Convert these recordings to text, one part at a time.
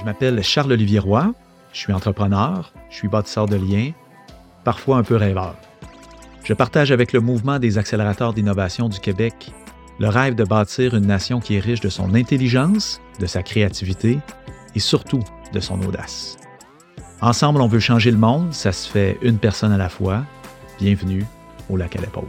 Je m'appelle Charles-Olivier Roy, je suis entrepreneur, je suis bâtisseur de liens, parfois un peu rêveur. Je partage avec le mouvement des accélérateurs d'innovation du Québec le rêve de bâtir une nation qui est riche de son intelligence, de sa créativité et surtout de son audace. Ensemble, on veut changer le monde, ça se fait une personne à la fois. Bienvenue au lac à l'épaule.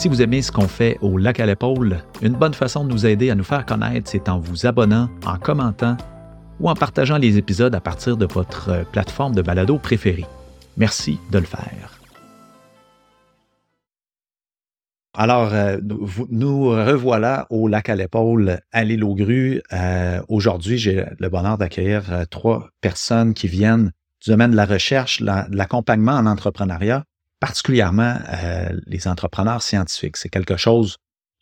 Si vous aimez ce qu'on fait au lac à l'épaule, une bonne façon de nous aider à nous faire connaître, c'est en vous abonnant, en commentant ou en partageant les épisodes à partir de votre plateforme de balado préférée. Merci de le faire. Alors, euh, nous, revoilà au lac à l'épaule à l'île aux grues. Euh, aujourd'hui, j'ai le bonheur d'accueillir euh, trois personnes qui viennent du domaine de la recherche, de l'accompagnement en entrepreneuriat, particulièrement les entrepreneurs scientifiques. C'est quelque chose,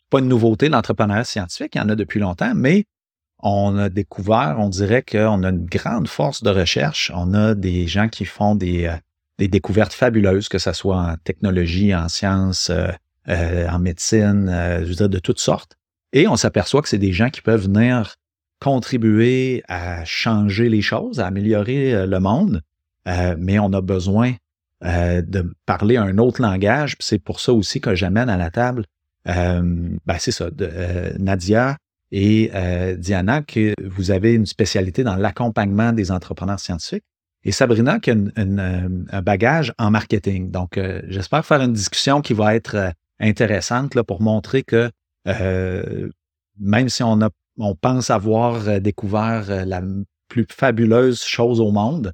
pas une nouveauté, l'entrepreneuriat scientifique, il y en a depuis longtemps, mais on a découvert, on dirait qu'on a une grande force de recherche. On a des gens qui font des, des découvertes fabuleuses, que ce soit en technologie, en sciences, euh, en médecine, euh, je veux de toutes sortes. Et on s'aperçoit que c'est des gens qui peuvent venir contribuer à changer les choses, à améliorer euh, le monde, mais on a besoin de parler un autre langage. C'est pour ça aussi que j'amène à la table, ben c'est ça, Nadia et Diana, que vous avez une spécialité dans l'accompagnement des entrepreneurs scientifiques. Et Sabrina qui a un bagage en marketing. Donc, j'espère faire une discussion qui va être intéressante là, pour montrer que euh, même si on, a, on pense avoir euh, découvert euh, la plus fabuleuse chose au monde,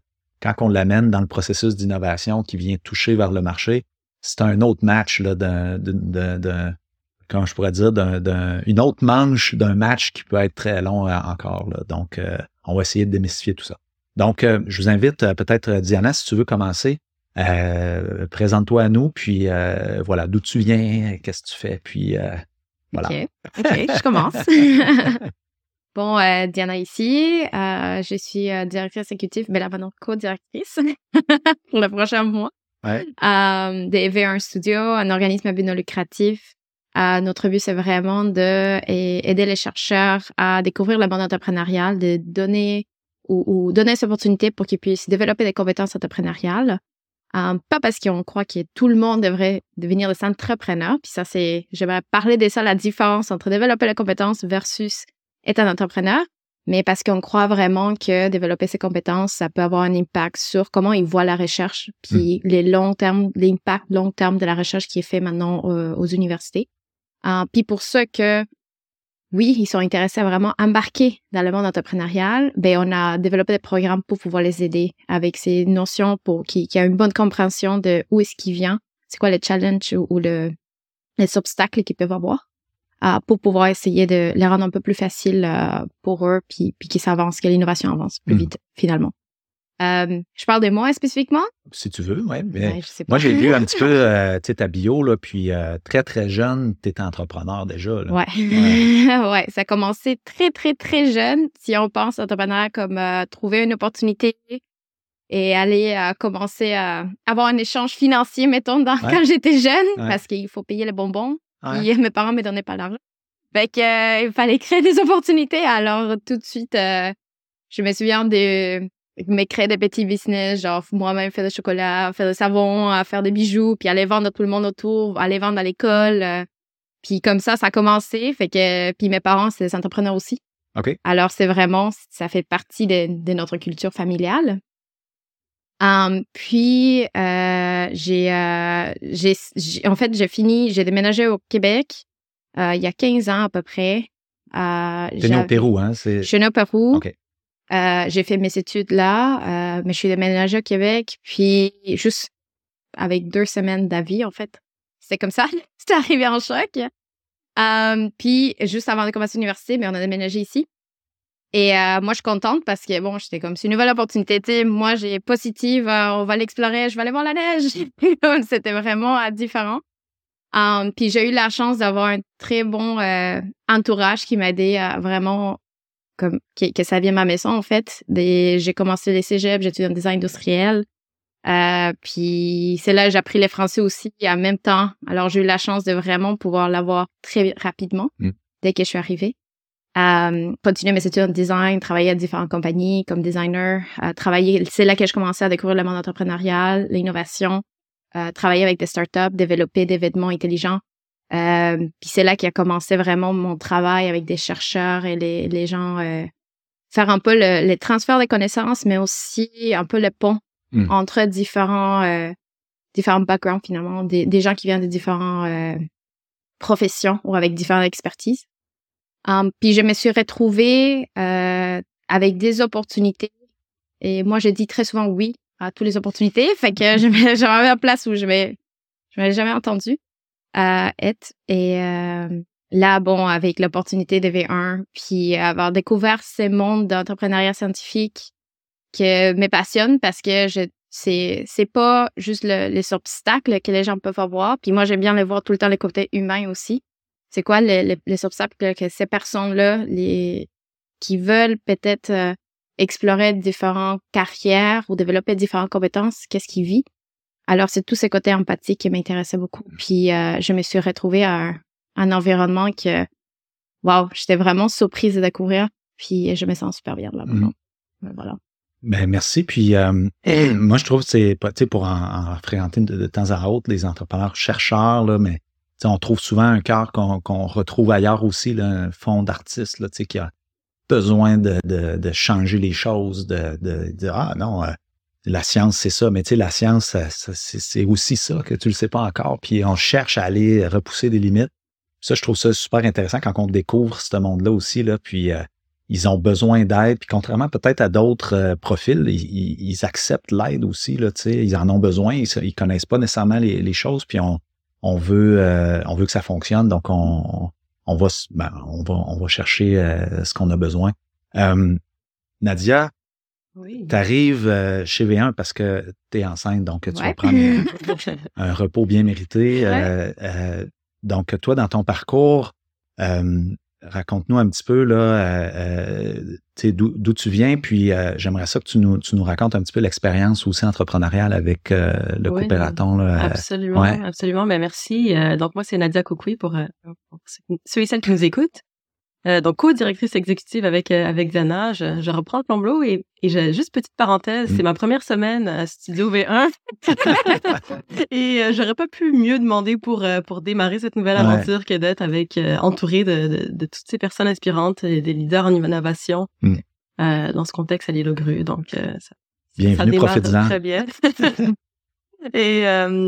quand on l'amène dans le processus d'innovation qui vient toucher vers le marché, c'est un autre match là, d'un, comment je pourrais dire, d'un, une autre manche d'un match qui peut être très long encore. Là. Donc, on va essayer de démystifier tout ça. Donc, je vous invite peut-être, Diana, si tu veux commencer, euh, présente-toi à nous, puis euh, voilà, d'où tu viens, qu'est-ce que tu fais, puis euh, voilà. OK, je commence. bon, Diana ici, je suis directrice exécutive, mais là maintenant co-directrice pour le prochain mois ouais. de un Studio, un organisme à but non lucratif. notre but, c'est vraiment de aider les chercheurs à découvrir le monde entrepreneurial, de donner ou, ou donner cette opportunité pour qu'ils puissent développer des compétences entrepreneuriales euh, pas parce qu'on croit que tout le monde devrait devenir des entrepreneurs. Puis ça, c'est, j'aimerais parler de ça, la différence entre développer les compétences versus être un entrepreneur. Mais parce qu'on croit vraiment que développer ses compétences, ça peut avoir un impact sur comment ils voient la recherche, puis mm. les longs termes, l'impact long terme de la recherche qui est fait maintenant euh, aux universités. Euh, puis pour ça que oui, ils sont intéressés à vraiment embarquer dans le monde entrepreneurial, ben on a développé des programmes pour pouvoir les aider avec ces notions pour qu'ils aient une bonne compréhension de où est-ce qu'ils viennent, c'est quoi les challenges ou, le, les obstacles qu'ils peuvent avoir, pour pouvoir essayer de les rendre un peu plus facile euh, pour eux, puis, puis qu'ils s'avancent, que l'innovation avance plus hmm. vite finalement. Euh, je parle de moi spécifiquement? Si tu veux, oui. moi, j'ai lu un petit peu euh, ta bio, là, puis euh, très, très jeune, tu étais entrepreneur déjà. Oui, ouais. ça a commencé très, très, très jeune. Si on pense entrepreneur comme trouver une opportunité et aller commencer à avoir un échange financier, mettons, dans, quand j'étais jeune, parce qu'il faut payer les bonbons. Et mes parents ne me donnaient pas l'argent. Fait il fallait créer des opportunités. Alors, tout de suite, je me souviens de mais créer des petits business, genre moi-même faire des chocolats, faire des savons, faire des bijoux, puis aller vendre à tout le monde autour, aller vendre à l'école. Euh. puis comme ça, ça a commencé. Fait que, puis mes parents, c'est des entrepreneurs aussi. OK. Alors, c'est vraiment, ça fait partie de, notre culture familiale. Um, puis, euh, j'ai, euh, j'ai, en fait, j'ai fini, j'ai déménagé au Québec il y a 15 ans à peu près. Euh, né au Pérou, hein? Je suis né au Pérou. OK. Euh, j'ai fait mes études là, euh, mais je suis déménagée au Québec, puis juste avec deux semaines d'avis, en fait. C'est comme ça. C'était arrivé en choc. Euh, puis, juste avant de commencer l'université, mais on a déménagé ici. Et moi, je suis contente parce que, bon, j'étais comme, c'est une nouvelle opportunité. Moi, j'ai positive, on va l'explorer, je vais aller voir la neige. C'était vraiment différent. puis j'ai eu la chance d'avoir un très bon entourage qui m'a aidé à vraiment comme que, ça vient ma maison en fait. J'ai commencé les cégeps, j'ai étudié en design industriel. Euh, puis c'est là que j'ai appris le français aussi en même temps. Alors j'ai eu la chance de vraiment pouvoir l'avoir très rapidement mm. dès que je suis arrivée. Euh, continuer mes études en design, travailler à différentes compagnies comme designer, euh, travailler. C'est là que je commençais à découvrir le monde entrepreneurial, l'innovation, euh, travailler avec des startups, développer des vêtements intelligents. Euh, puis c'est là qu'il a commencé vraiment mon travail avec des chercheurs et les, les gens, euh, faire un peu le, le, transfert des connaissances, mais aussi un peu le pont hmm. entre différents, euh, différents backgrounds finalement, des, des, gens qui viennent de différentes euh, professions ou avec différentes expertises. Um, puis je me suis retrouvée euh, avec des opportunités et moi je dis très souvent oui à toutes les opportunités, fait que je j'avais une place où je m'avais je m'avais jamais entendu à être. Et euh, là, bon, avec l'opportunité de V1, puis avoir découvert ce monde d'entrepreneuriat scientifique que me passionne parce que je c'est c'est pas juste les obstacles que les gens peuvent avoir. Puis moi, j'aime bien les voir tout le temps les côtés humains aussi. C'est quoi les, les, obstacles que ces personnes-là, les qui veulent peut-être euh, explorer différentes carrières ou développer différentes compétences, qu'est-ce qu'ils vivent? Alors, c'est tous ces côtés empathiques qui m'intéressaient beaucoup. Puis, euh, je me suis retrouvée à un, environnement que, waouh, j'étais vraiment surprise de découvrir. Puis, je me sens super bien là maintenant. Mm-hmm. Voilà. Ben, merci. Puis, euh, moi, je trouve que c'est, tu sais, pour en, en fréquenter de, temps à autre, les entrepreneurs chercheurs, là, mais on trouve souvent un cœur qu'on retrouve ailleurs aussi, là, un fond d'artiste, qui a besoin de, changer les choses, de, de ah non, euh, la science, c'est ça, mais tu la science, c'est aussi ça que tu le sais pas encore. Puis on cherche à aller repousser des limites. Ça, je trouve ça super intéressant quand on découvre ce monde-là aussi. Là, puis euh, ils ont besoin d'aide. Puis contrairement peut-être à d'autres euh, profils, ils, acceptent l'aide aussi. Là, ils en ont besoin. Ils, ils connaissent pas nécessairement les, choses. Puis on, on veut, euh, on veut que ça fonctionne. Donc on, on va, ben, on va, on va chercher ce qu'on a besoin. Nadia, oui. Tu arrives euh, chez V1 parce que tu es enceinte, donc tu vas prendre un, repos bien mérité. Euh, euh, donc, toi, dans ton parcours, raconte-nous un petit peu là, d'où tu viens, puis j'aimerais ça que tu nous, tu nous racontes un petit peu l'expérience aussi entrepreneuriale avec le oui, coopératon. absolument, absolument. Ben, merci. donc, moi, c'est Nadia Koukoui pour, pour, ceux et celles qui nous écoutent. Euh, donc co-directrice exécutive avec euh, avec Zana, je, je, reprends le plomb et, et j'ai juste petite parenthèse, c'est mm. ma première semaine à Studio V1 et euh, j'aurais pas pu mieux demander pour euh, pour démarrer cette nouvelle aventure que d'être avec entourée de, de, de, toutes ces personnes inspirantes et des leaders en innovation mm. dans ce contexte à l'île aux Donc ça, Bienvenue, démarre très bien. et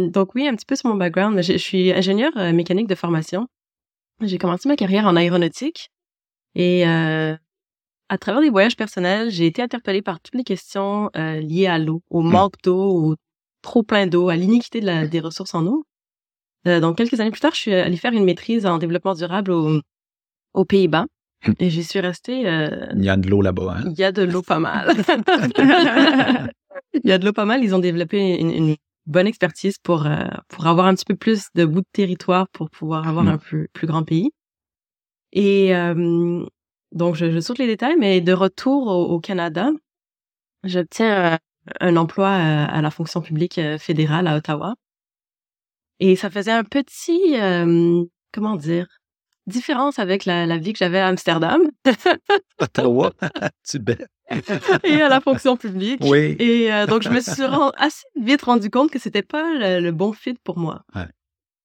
donc oui, un petit peu sur mon background, je, je suis ingénieur mécanique de formation. J'ai commencé ma carrière en aéronautique et euh, à travers des voyages personnels, j'ai été interpellée par toutes les questions euh, liées à l'eau, au mmh. manque d'eau, au trop plein d'eau, à l'iniquité de la, des ressources en eau. Euh, donc, quelques années plus tard, je suis allée faire une maîtrise en développement durable aux Pays-Bas. Mmh. Et j'y suis restée. Euh, il y a de l'eau là-bas, hein? Il y a de l'eau pas mal. il y a de l'eau pas mal. Ils ont développé une, une bonne expertise pour euh, pour avoir un petit peu plus de bout de territoire pour pouvoir avoir mmh. un plus, plus grand pays. Et euh, donc, je, je, saute les détails, mais de retour au, Canada, j'obtiens euh, un emploi euh, à, la fonction publique fédérale à Ottawa. Et ça faisait un petit, comment dire, différence avec la, la vie que j'avais à Amsterdam. Ottawa, tu bête. et à la fonction publique. Oui. Et donc, je me suis assez vite rendu compte que c'était pas le, bon fit pour moi. Ouais.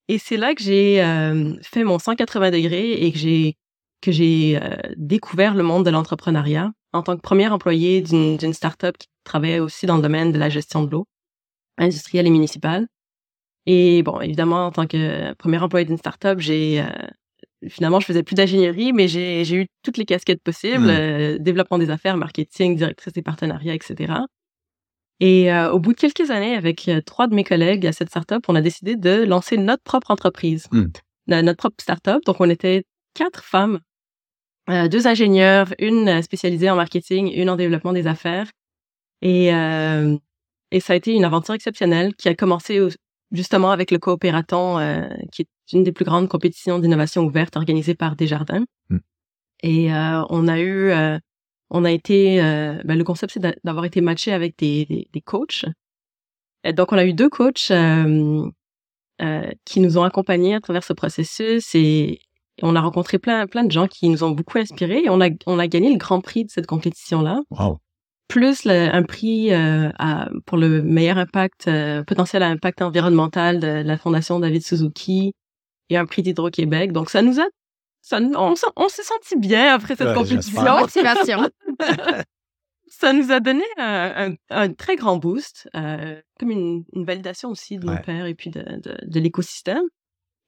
Et c'est là que j'ai euh, fait mon 180 degrés et que j'ai que j'ai euh, découvert le monde de l'entrepreneuriat en tant que première employée d'une startup qui travaillait aussi dans le domaine de la gestion de l'eau industrielle et municipale. Et bon, évidemment, en tant que première employée d'une startup, j'ai euh, finalement je faisais plus d'ingénierie, mais j'ai j'ai eu toutes les casquettes possibles, mmh. développement des affaires, marketing, directrice des partenariats, etc. Et euh, au bout de quelques années, avec euh, trois de mes collègues à cette startup, on a décidé de lancer notre propre entreprise, hmm. notre propre startup. Donc, on était quatre femmes, euh, deux ingénieurs, une spécialisée en marketing, une en développement des affaires. Et, et ça a été une aventure exceptionnelle qui a commencé justement avec le Coopératon, qui est une des plus grandes compétitions d'innovation ouverte organisée par Desjardins. Hmm. Et on a eu on a été, euh, ben, le concept c'est d'avoir été matché avec des, des, coachs donc, on a eu deux coachs euh, euh, qui nous ont accompagnés à travers ce processus et on a rencontré plein, plein de gens qui nous ont beaucoup inspirés et on a, on a gagné le grand prix de cette compétition-là. Wow. Plus un prix euh, à, pour le meilleur impact, euh, potentiel à impact environnemental de, la Fondation David Suzuki et un prix d'Hydro-Québec. Donc, ça nous a, ça, on, on s'est senti bien après cette compétition. Motivation. ça nous a donné un, un, très grand boost, euh, comme une, une, validation aussi de nos pères et puis de, de, de l'écosystème.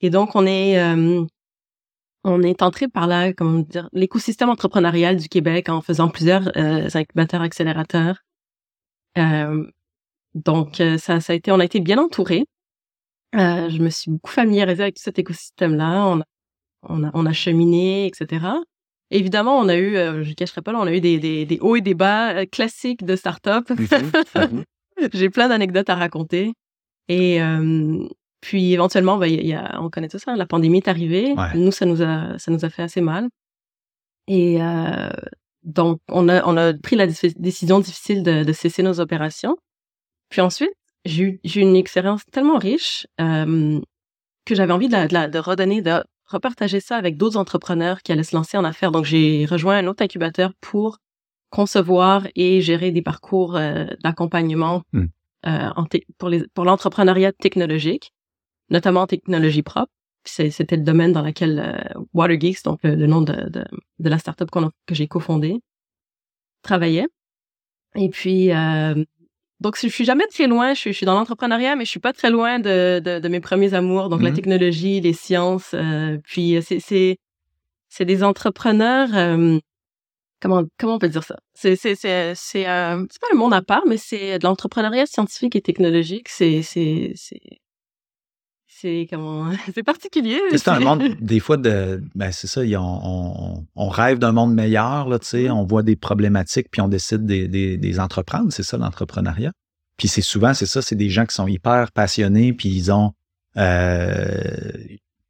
Et donc, on est, euh, on est entré par là, comment dire, l'écosystème entrepreneurial du Québec en faisant plusieurs euh, incubateurs accélérateurs. Euh, donc, euh, ça, ça a été, on a été bien entouré. je me suis beaucoup familiarisée avec tout cet écosystème-là. On a, on a, on a cheminé, etc. Évidemment, on a eu, je ne cacherai pas, là, on a eu des, des, des hauts et des bas classiques de start-up. Mhm, J'ai plein d'anecdotes à raconter. Et, puis éventuellement, ben, y a, on connaît tout ça, la pandémie est arrivée. Nous, ça nous a, ça nous a fait assez mal. Et euh, donc, on a, on a pris la décision difficile de, de cesser nos opérations. Puis ensuite, j'ai eu, une expérience tellement riche euh, que j'avais envie de, la, de, de, redonner, de repartager ça avec d'autres entrepreneurs qui allaient se lancer en affaires. Donc, j'ai rejoint un autre incubateur pour concevoir et gérer des parcours euh, d'accompagnement mmh. euh, pour, les, pour l'entrepreneuriat technologique notamment en technologie propre. C'était le domaine dans lequel euh, WaterGeeks, donc le, nom de, de, de, la startup que j'ai cofondée, travaillait. Et puis, euh, donc je suis jamais très loin. Je suis, je suis dans l'entrepreneuriat, mais je suis pas très loin de, de, de mes premiers amours, donc la mm-hmm. technologie, les sciences. Euh, puis c'est c'est c'est des entrepreneurs. Euh, comment comment on peut dire ça? C'est c'est c'est c'est euh, pas un monde à part, mais c'est de l'entrepreneuriat scientifique et technologique. C'est c'est c'est c'est comment c'est particulier. C'est un monde des fois de ben c'est ça, on, on, rêve d'un monde meilleur là, tu sais, on voit des problématiques puis on décide des, des, entreprendre, c'est ça l'entrepreneuriat. Puis c'est souvent c'est ça, c'est des gens qui sont hyper passionnés puis ils ont euh,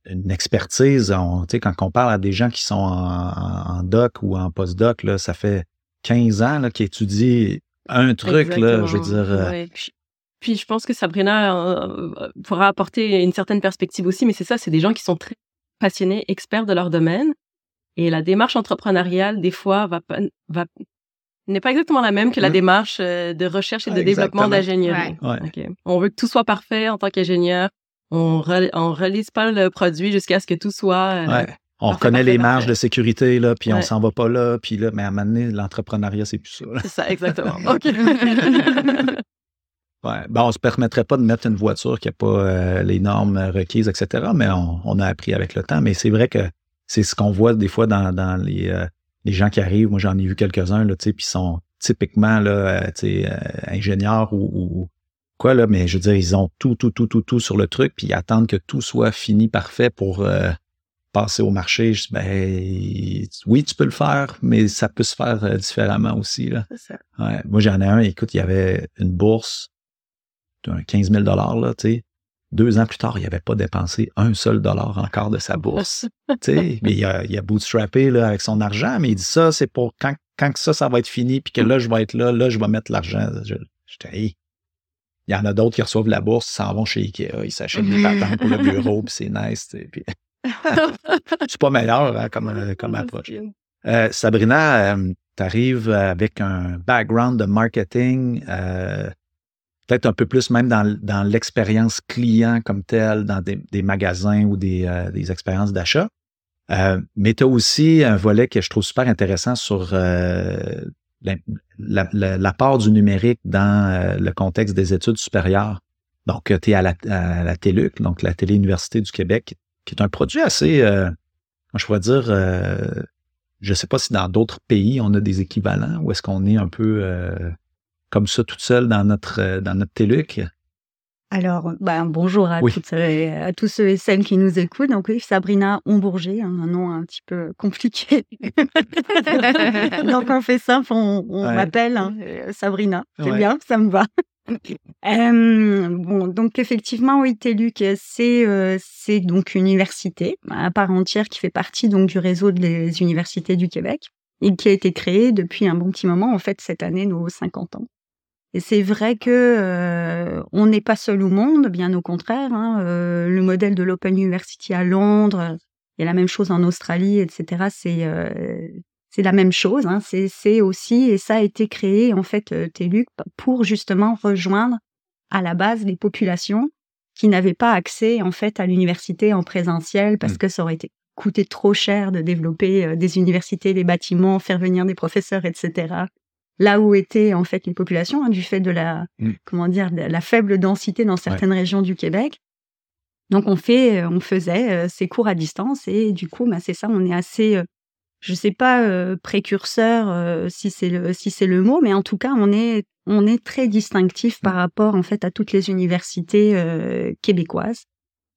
une expertise. On, quand on parle à des gens qui sont en, doc ou en post-doc, là, ça fait 15 ans qu'ils étudient un truc, là, je veux dire. Euh, puis je pense que Sabrina euh, euh, pourra apporter une certaine perspective aussi, mais c'est ça, c'est des gens qui sont très passionnés, experts de leur domaine. Et la démarche entrepreneuriale, des fois, va, va n'est pas exactement la même que la mmh. démarche euh, de recherche et de développement d'ingénierie. On veut que tout soit parfait en tant qu'ingénieur. On ne relise pas le produit jusqu'à ce que tout soit. On reconnaît les marges de sécurité, là, puis on s'en va pas là, puis là, mais à un moment donné, l'entrepreneuriat, c'est plus ça. C'est ça, exactement. OK. Ouais. Ben, on ne se permettrait pas de mettre une voiture qui n'a pas euh, les normes requises, etc. Mais on, a appris avec le temps. Mais c'est vrai que c'est ce qu'on voit des fois dans, dans les, euh, les gens qui arrivent. Moi, j'en ai vu quelques-uns, là, tu sais, puis sont typiquement là, euh, tu sais, ingénieurs ou, ou, quoi, là, mais je veux dire, ils ont tout, tout, tout, tout, tout sur le truc, puis ils attendent que tout soit fini, parfait pour passer au marché. Je dis, ben, oui, tu peux le faire, mais ça peut se faire différemment aussi. Là. Ça. Ouais. Moi, j'en ai un, écoute, il y avait une bourse 15 000 là, tu sais. Deux ans plus tard, il n'avait pas dépensé un seul dollar encore de sa bourse. mais il a, il a bootstrappé là, avec son argent, mais il dit ça, c'est pour quand, quand ça, ça va être fini, puis que là, je vais être là, là, je vais mettre l'argent. Je, il y en a d'autres qui reçoivent la bourse, ils s'en vont chez Ikea, ils s'achètent des patentes pour le bureau, puis c'est nice. Puis... c'est pas meilleur hein, comme, euh, comme approche. Euh, Sabrina, euh, tu arrives avec un background de marketing. Euh, peut-être un peu plus même dans, l'expérience client comme telle, dans des, magasins ou des, euh, des expériences d'achat. Euh, mais tu as aussi un volet que je trouve super intéressant sur euh, l'apport du numérique dans euh, le contexte des études supérieures. Donc, tu es à la, à la TELUC, donc la Télé-Université du Québec, qui est un produit assez, je pourrais dire, je ne sais pas si dans d'autres pays on a des équivalents ou est-ce qu'on est un peu comme ça toute seule dans notre, euh, dans notre TELUC? Alors, ben, bonjour à, toutes, à tous ceux et celles qui nous écoutent. Donc oui, Sabrina Ombourger, hein, un nom un petit peu compliqué. Donc on fait simple, on, m'appelle hein, euh, Sabrina. C'est bien, ça me va. bon, donc effectivement, oui, TELUC, c'est euh, c'est donc une université à part entière qui fait partie donc du réseau des universités du Québec et qui a été créée depuis un bon petit moment, en fait, cette année, nos 50 ans. Et c'est vrai que euh, on n'est pas seul au monde, bien au contraire. Hein, euh, le modèle de l'Open University à Londres, il y a la même chose en Australie, etc. C'est euh, c'est la même chose. Hein, c'est aussi et ça a été créé en fait TELUC pour justement rejoindre à la base les populations qui n'avaient pas accès en fait à l'université en présentiel parce mmh. que ça aurait été coûté trop cher de développer des universités, des bâtiments, faire venir des professeurs, etc là où étaient en fait les populations hein, du fait de la mmh. comment dire la faible densité dans certaines régions du Québec. Donc on fait euh, on faisait euh, ces cours à distance et du coup bah, c'est ça on est assez euh, je sais pas précurseur si c'est le si c'est le mot mais en tout cas on est on est très distinctif par mmh. rapport en fait à toutes les universités québécoises.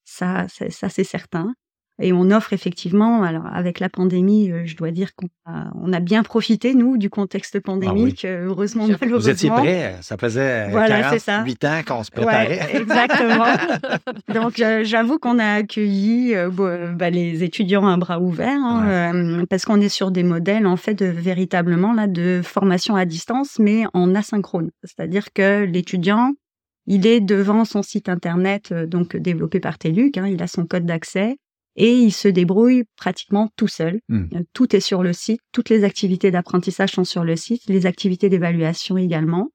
Ça ça c'est certain. Et on offre effectivement, alors avec la pandémie, euh, je dois dire qu'on a, on a bien profité, nous, du contexte ah pandémique, euh, heureusement, malheureusement. Vous étiez prêts, ça faisait voilà, 48 ans qu'on se préparait. exactement. Donc j'avoue qu'on a accueilli euh, bah, les étudiants à bras ouverts, hein, parce qu'on est sur des modèles, en fait, de, véritablement, là, de formation à distance, mais en asynchrone. C'est-à-dire que l'étudiant, il est devant son site internet, donc développé par TELUC, hein, il a son code d'accès, et il se débrouille pratiquement tout seul. Hmm. Euh, tout est sur le site, toutes les activités d'apprentissage sont sur le site, les activités d'évaluation également.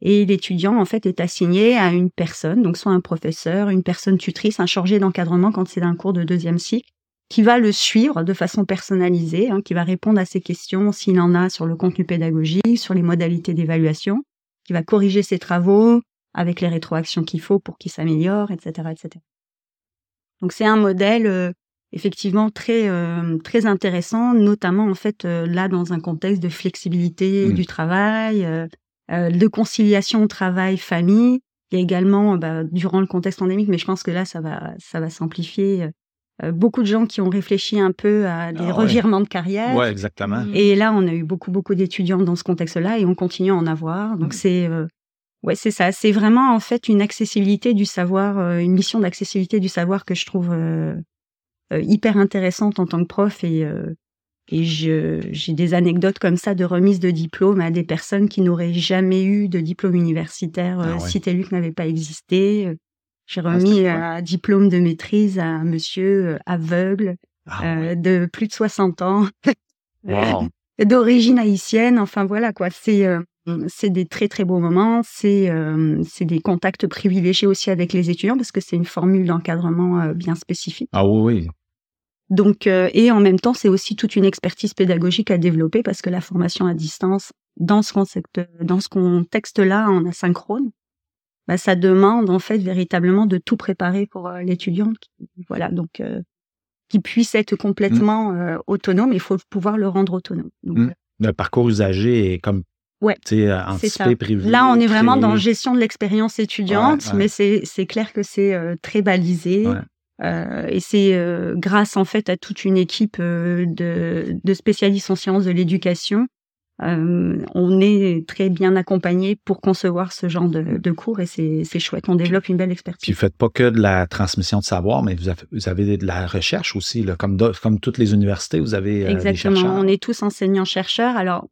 Et l'étudiant, en fait, est assigné à une personne, donc soit un professeur, une personne tutrice, un chargé d'encadrement quand c'est un cours de deuxième cycle, qui va le suivre de façon personnalisée, hein, qui va répondre à ses questions s'il en a sur le contenu pédagogique, sur les modalités d'évaluation, qui va corriger ses travaux avec les rétroactions qu'il faut pour qu'il s'améliore, etc., etc. Donc c'est un modèle euh, effectivement très euh, très intéressant, notamment en fait euh, là dans un contexte de flexibilité mmh. du travail, de conciliation travail-famille. Il y a également bah, durant le contexte endémique, mais je pense que là ça va ça va s'amplifier. beaucoup de gens qui ont réfléchi un peu à des ah revirements de carrière. Ouais, exactement. Et là, on a eu beaucoup, beaucoup d'étudiants dans ce contexte-là et on continue à en avoir. Donc, mmh. c'est Ouais, c'est ça. C'est vraiment en fait une accessibilité du savoir, euh, une mission d'accessibilité du savoir que je trouve euh, euh, hyper intéressante en tant que prof et et j'ai des anecdotes comme ça de remise de diplôme à des personnes qui n'auraient jamais eu de diplôme universitaire ah si TELUC n'avait pas existé. J'ai ah, remis un diplôme de maîtrise à un monsieur aveugle ah de plus de 60 ans, d'origine haïtienne. Enfin voilà quoi. C'est c'est des très très beaux moments, c'est euh, c'est des contacts privilégiés aussi avec les étudiants parce que c'est une formule d'encadrement euh, bien spécifique. Ah oui. Donc euh, et en même temps c'est aussi toute une expertise pédagogique à développer parce que la formation à distance dans ce contexte dans ce contexte là en asynchrone, bah, ça demande en fait véritablement de tout préparer pour l'étudiant. Voilà donc qui puisse être complètement mmh. autonome, il faut pouvoir le rendre autonome. Mmh. Le parcours usagé est comme Ouais. Euh, anticipé, privé. Là, on est vraiment dans gestion de l'expérience étudiante, mais c'est clair que c'est euh, très balisé. Euh, et c'est euh, grâce en fait à toute une équipe de, de, spécialistes en sciences de l'éducation. on est très bien accompagné pour concevoir ce genre de, de cours et c'est chouette. On développe une belle expertise. Puis vous faites pas que de la transmission de savoir, mais vous avez, vous avez de la recherche aussi, là, comme, comme toutes les universités, vous avez Exactement. on est tous enseignants chercheurs. Alors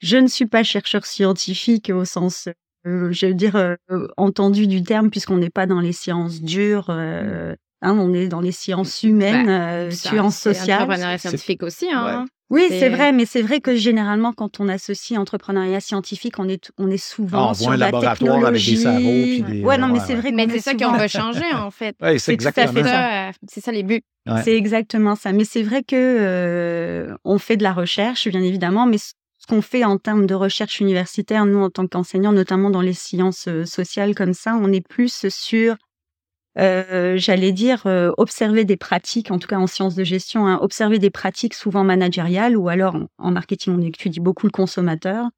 je ne suis pas chercheur scientifique au sens, euh, je veux dire, euh, entendu du terme, puisqu'on n'est pas dans les sciences dures. Euh, hein, on est dans les sciences humaines, bah, sciences sociales. Entrepreneuriat scientifique aussi. Hein. Oui, c'est vrai, mais c'est vrai que généralement, quand on associe entrepreneuriat scientifique, on est, on est souvent ah, sur un la laboratoire avec des cerveaux. Puis des... Ouais, non, mais c'est vrai. Mais c'est ça qu'on veut changer, en fait. Oui, c'est exactement ça. C'est ça les buts. C'est exactement ça. Mais c'est vrai que on fait de la recherche, bien évidemment, mais qu'on fait en termes de recherche universitaire, nous, en tant qu'enseignants, notamment dans les sciences euh, sociales comme ça, on est plus sur, euh, j'allais dire, euh, observer des pratiques, en tout cas en sciences de gestion, hein, observer des pratiques souvent managériales, ou alors en marketing, on étudie beaucoup le consommateur,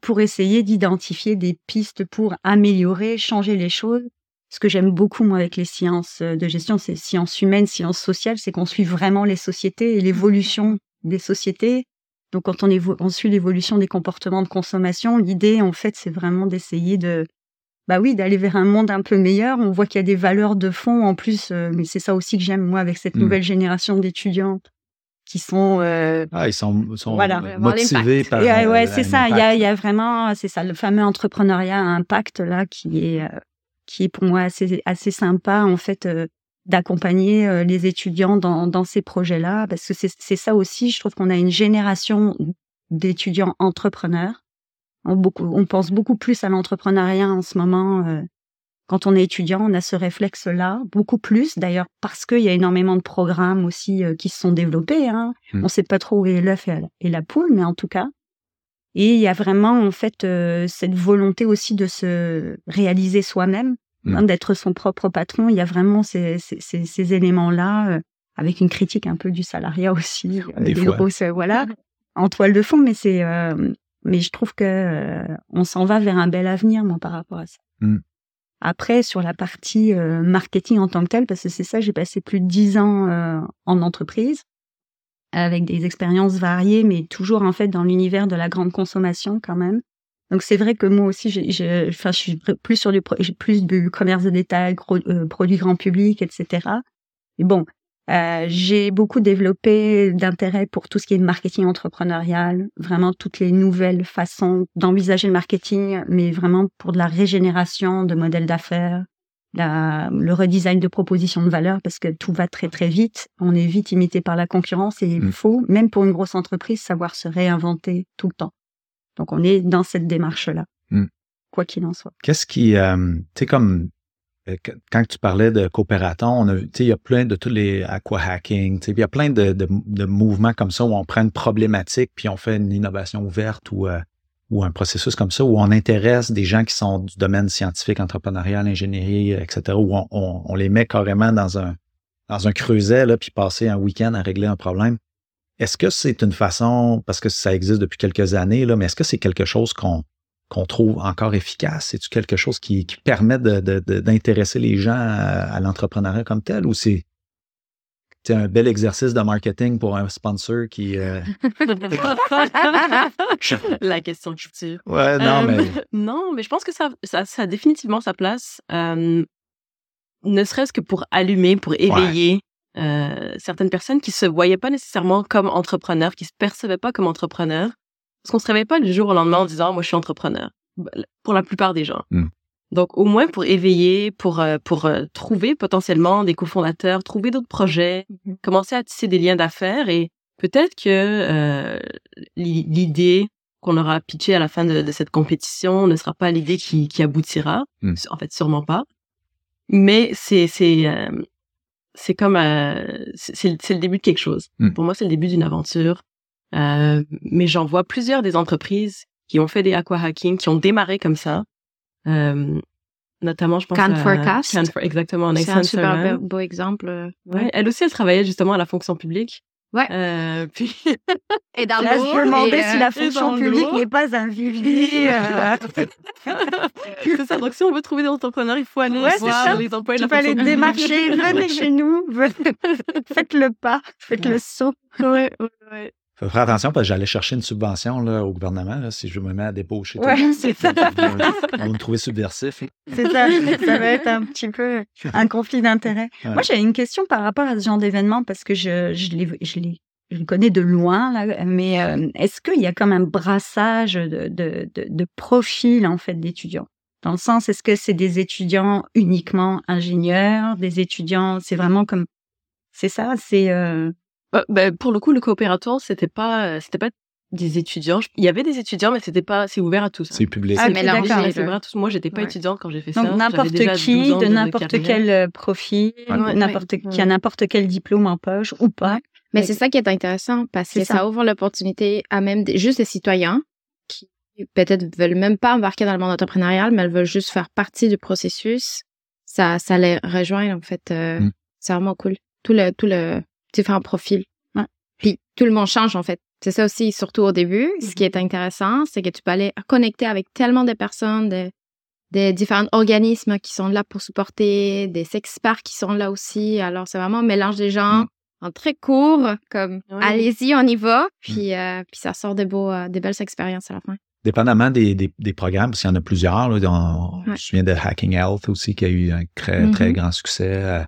pour essayer d'identifier des pistes pour améliorer, changer les choses. Ce que j'aime beaucoup, moi, avec les sciences de gestion, c'est sciences humaines, sciences sociales, c'est qu'on suit vraiment les sociétés et l'évolution des sociétés donc, quand on, suit l'évolution des comportements de consommation, l'idée, en fait, c'est vraiment d'essayer de, bah oui, d'aller vers un monde un peu meilleur. On voit qu'il y a des valeurs de fond en plus, euh, mais c'est ça aussi que j'aime moi avec cette mmh. nouvelle génération d'étudiantes qui sont ah ils sont, sont motivés par ouais c'est ça il y a, il y a vraiment c'est ça le fameux entrepreneuriat impact là qui est qui est pour moi assez assez sympa en fait d'accompagner les étudiants dans, dans ces projets-là, parce que c'est ça aussi, je trouve qu'on a une génération d'étudiants entrepreneurs. On, beaucoup, on pense beaucoup plus à l'entrepreneuriat en ce moment. quand on est étudiant, on a ce réflexe-là, beaucoup plus d'ailleurs, parce qu'il y a énormément de programmes aussi qui se sont développés. Hein. Mmh. On ne sait pas trop où est l'œuf et, la poule, mais en tout cas. Et il y a vraiment en fait cette volonté aussi de se réaliser soi-même Hein, mmh. d'être son propre patron. Il y a vraiment ces, ces, ces, éléments-là, euh, avec une critique un peu du salariat aussi, euh, des, grosses, euh, voilà, en toile de fond. Mais c'est, mais je trouve que on s'en va vers un bel avenir, moi, par rapport à ça. Mmh. Après, sur la partie marketing en tant que telle, parce que c'est ça, j'ai passé plus de dix ans en entreprise avec des expériences variées, mais toujours en fait dans l'univers de la grande consommation quand même. Donc c'est vrai que moi aussi, j'ai, enfin, je suis plus sur du, plus du commerce de détail, gros, euh, produits grand public, etc. Et bon, euh, j'ai beaucoup développé d'intérêt pour tout ce qui est marketing entrepreneurial, vraiment toutes les nouvelles façons d'envisager le marketing, mais vraiment pour de la régénération de modèles d'affaires, le redesign de propositions de valeur, parce que tout va très très vite. On est vite imité par la concurrence et il mmh. faut, même pour une grosse entreprise, savoir se réinventer tout le temps. Donc, on est dans cette démarche-là, hmm. quoi qu'il en soit. Qu'est-ce qui, euh, tu sais, comme euh, quand tu parlais de coopérateurs, on a, il y a plein de tous les aqua-hacking, il y a plein de, de, mouvements comme ça où on prend une problématique puis on fait une innovation ouverte ou, euh, ou un processus comme ça où on intéresse des gens qui sont du domaine scientifique, entrepreneurial, ingénierie, etc., où on, on, les met carrément dans un, dans un creuset, là, puis passer un week-end à régler un problème. Est-ce que c'est une façon, parce que ça existe depuis quelques années, là, mais est-ce que c'est quelque chose qu'on qu'on trouve encore efficace? C'est-tu quelque chose qui, qui permet d'intéresser de, les gens à, l'entrepreneuriat comme tel ou c'est un bel exercice de marketing pour un sponsor qui. Euh, La question culture. Ouais, non, mais. non, mais je pense que ça, ça, a définitivement sa place. ne serait-ce que pour allumer, pour éveiller euh, certaines personnes qui se voyaient pas nécessairement comme entrepreneurs, qui se percevaient pas comme entrepreneurs, parce qu'on se réveille pas du jour au lendemain en disant moi je suis entrepreneur. Bah, pour la plupart des gens. Hmm. Donc au moins pour éveiller, pour euh, pour euh, trouver potentiellement des cofondateurs, trouver d'autres projets, mm-hmm. commencer à tisser des liens d'affaires et peut-être que l'idée qu'on aura pitché à la fin de, cette compétition ne sera pas l'idée qui, qui aboutira. Hmm. En fait, sûrement pas. Mais c'est c'est c'est comme euh, c'est le début de quelque chose. Hmm. Pour moi, c'est le début d'une aventure. Euh, mais j'en vois plusieurs des entreprises qui ont fait des aqua hacking, qui ont démarré comme ça. Euh, notamment, je pense Can Forecast. Can for, exactement. C'est un super beau, exemple. Euh, ouais. Elle aussi, elle travaillait justement à la fonction publique. Ouais. Euh, puis et dans l'eau. Je me demandais si la fonction publique n'est pas un vivier. Euh. c'est ça. Donc, si on veut trouver des entrepreneurs, il faut aller voir les employés la fonction aller démarcher. Venez chez nous. Faites le pas. Faites le saut. Ouais, ouais, ouais. Faut faire attention parce que j'allais chercher une subvention là, au gouvernement là, si je me mets à débaucher. Oui, c'est ça. On va me trouver subversif. C'est ça. Ça va être un petit peu un conflit d'intérêts. Moi, j'ai une question par rapport à ce genre d'événement parce que je, je, je, je le connais de loin, là, mais euh, est-ce qu'il y a comme un brassage de, de, de, de profils en fait d'étudiants? Dans le sens, est-ce que c'est des étudiants uniquement ingénieurs, des étudiants, c'est vraiment comme, c'est ça, c'est euh, bah, bah, pour le coup, le coopératoire, c'était pas, euh, c'était pas des étudiants. Il y avait des étudiants, mais c'était pas, c'est ouvert à tous. C'est public. Ah, c'est ouvert à tous. Moi, j'étais pas étudiante quand j'ai fait Donc, ça. n'importe qui, de n'importe quel euh, profil, n'importe qui a n'importe quel diplôme en poche ou pas. Mais c'est ça qui est intéressant parce que ça. ouvre l'opportunité à même des, juste des citoyens qui peut-être veulent même pas embarquer dans le monde entrepreneurial, mais elles veulent juste faire partie du processus. Ça, ça les rejoint en fait. Euh, mm. C'est vraiment cool. Tout le, tout le, différents profils. Puis tout le monde change en fait. C'est ça aussi, surtout au début. Ce qui mhm. est intéressant, c'est que tu peux aller connecter avec tellement de personnes, de, des différents organismes qui sont là pour supporter, des experts qui sont là aussi. Alors, c'est vraiment un mélange des gens mhm. en très court, comme allez-y, on y va. Mhm. Puis, euh, puis ça sort des, beaux, euh, des belles expériences à la fin. Dépendamment des, des, programmes, parce qu'il y en a plusieurs. Là, Je me souviens de Hacking Health aussi, qui a eu un très, très grand succès.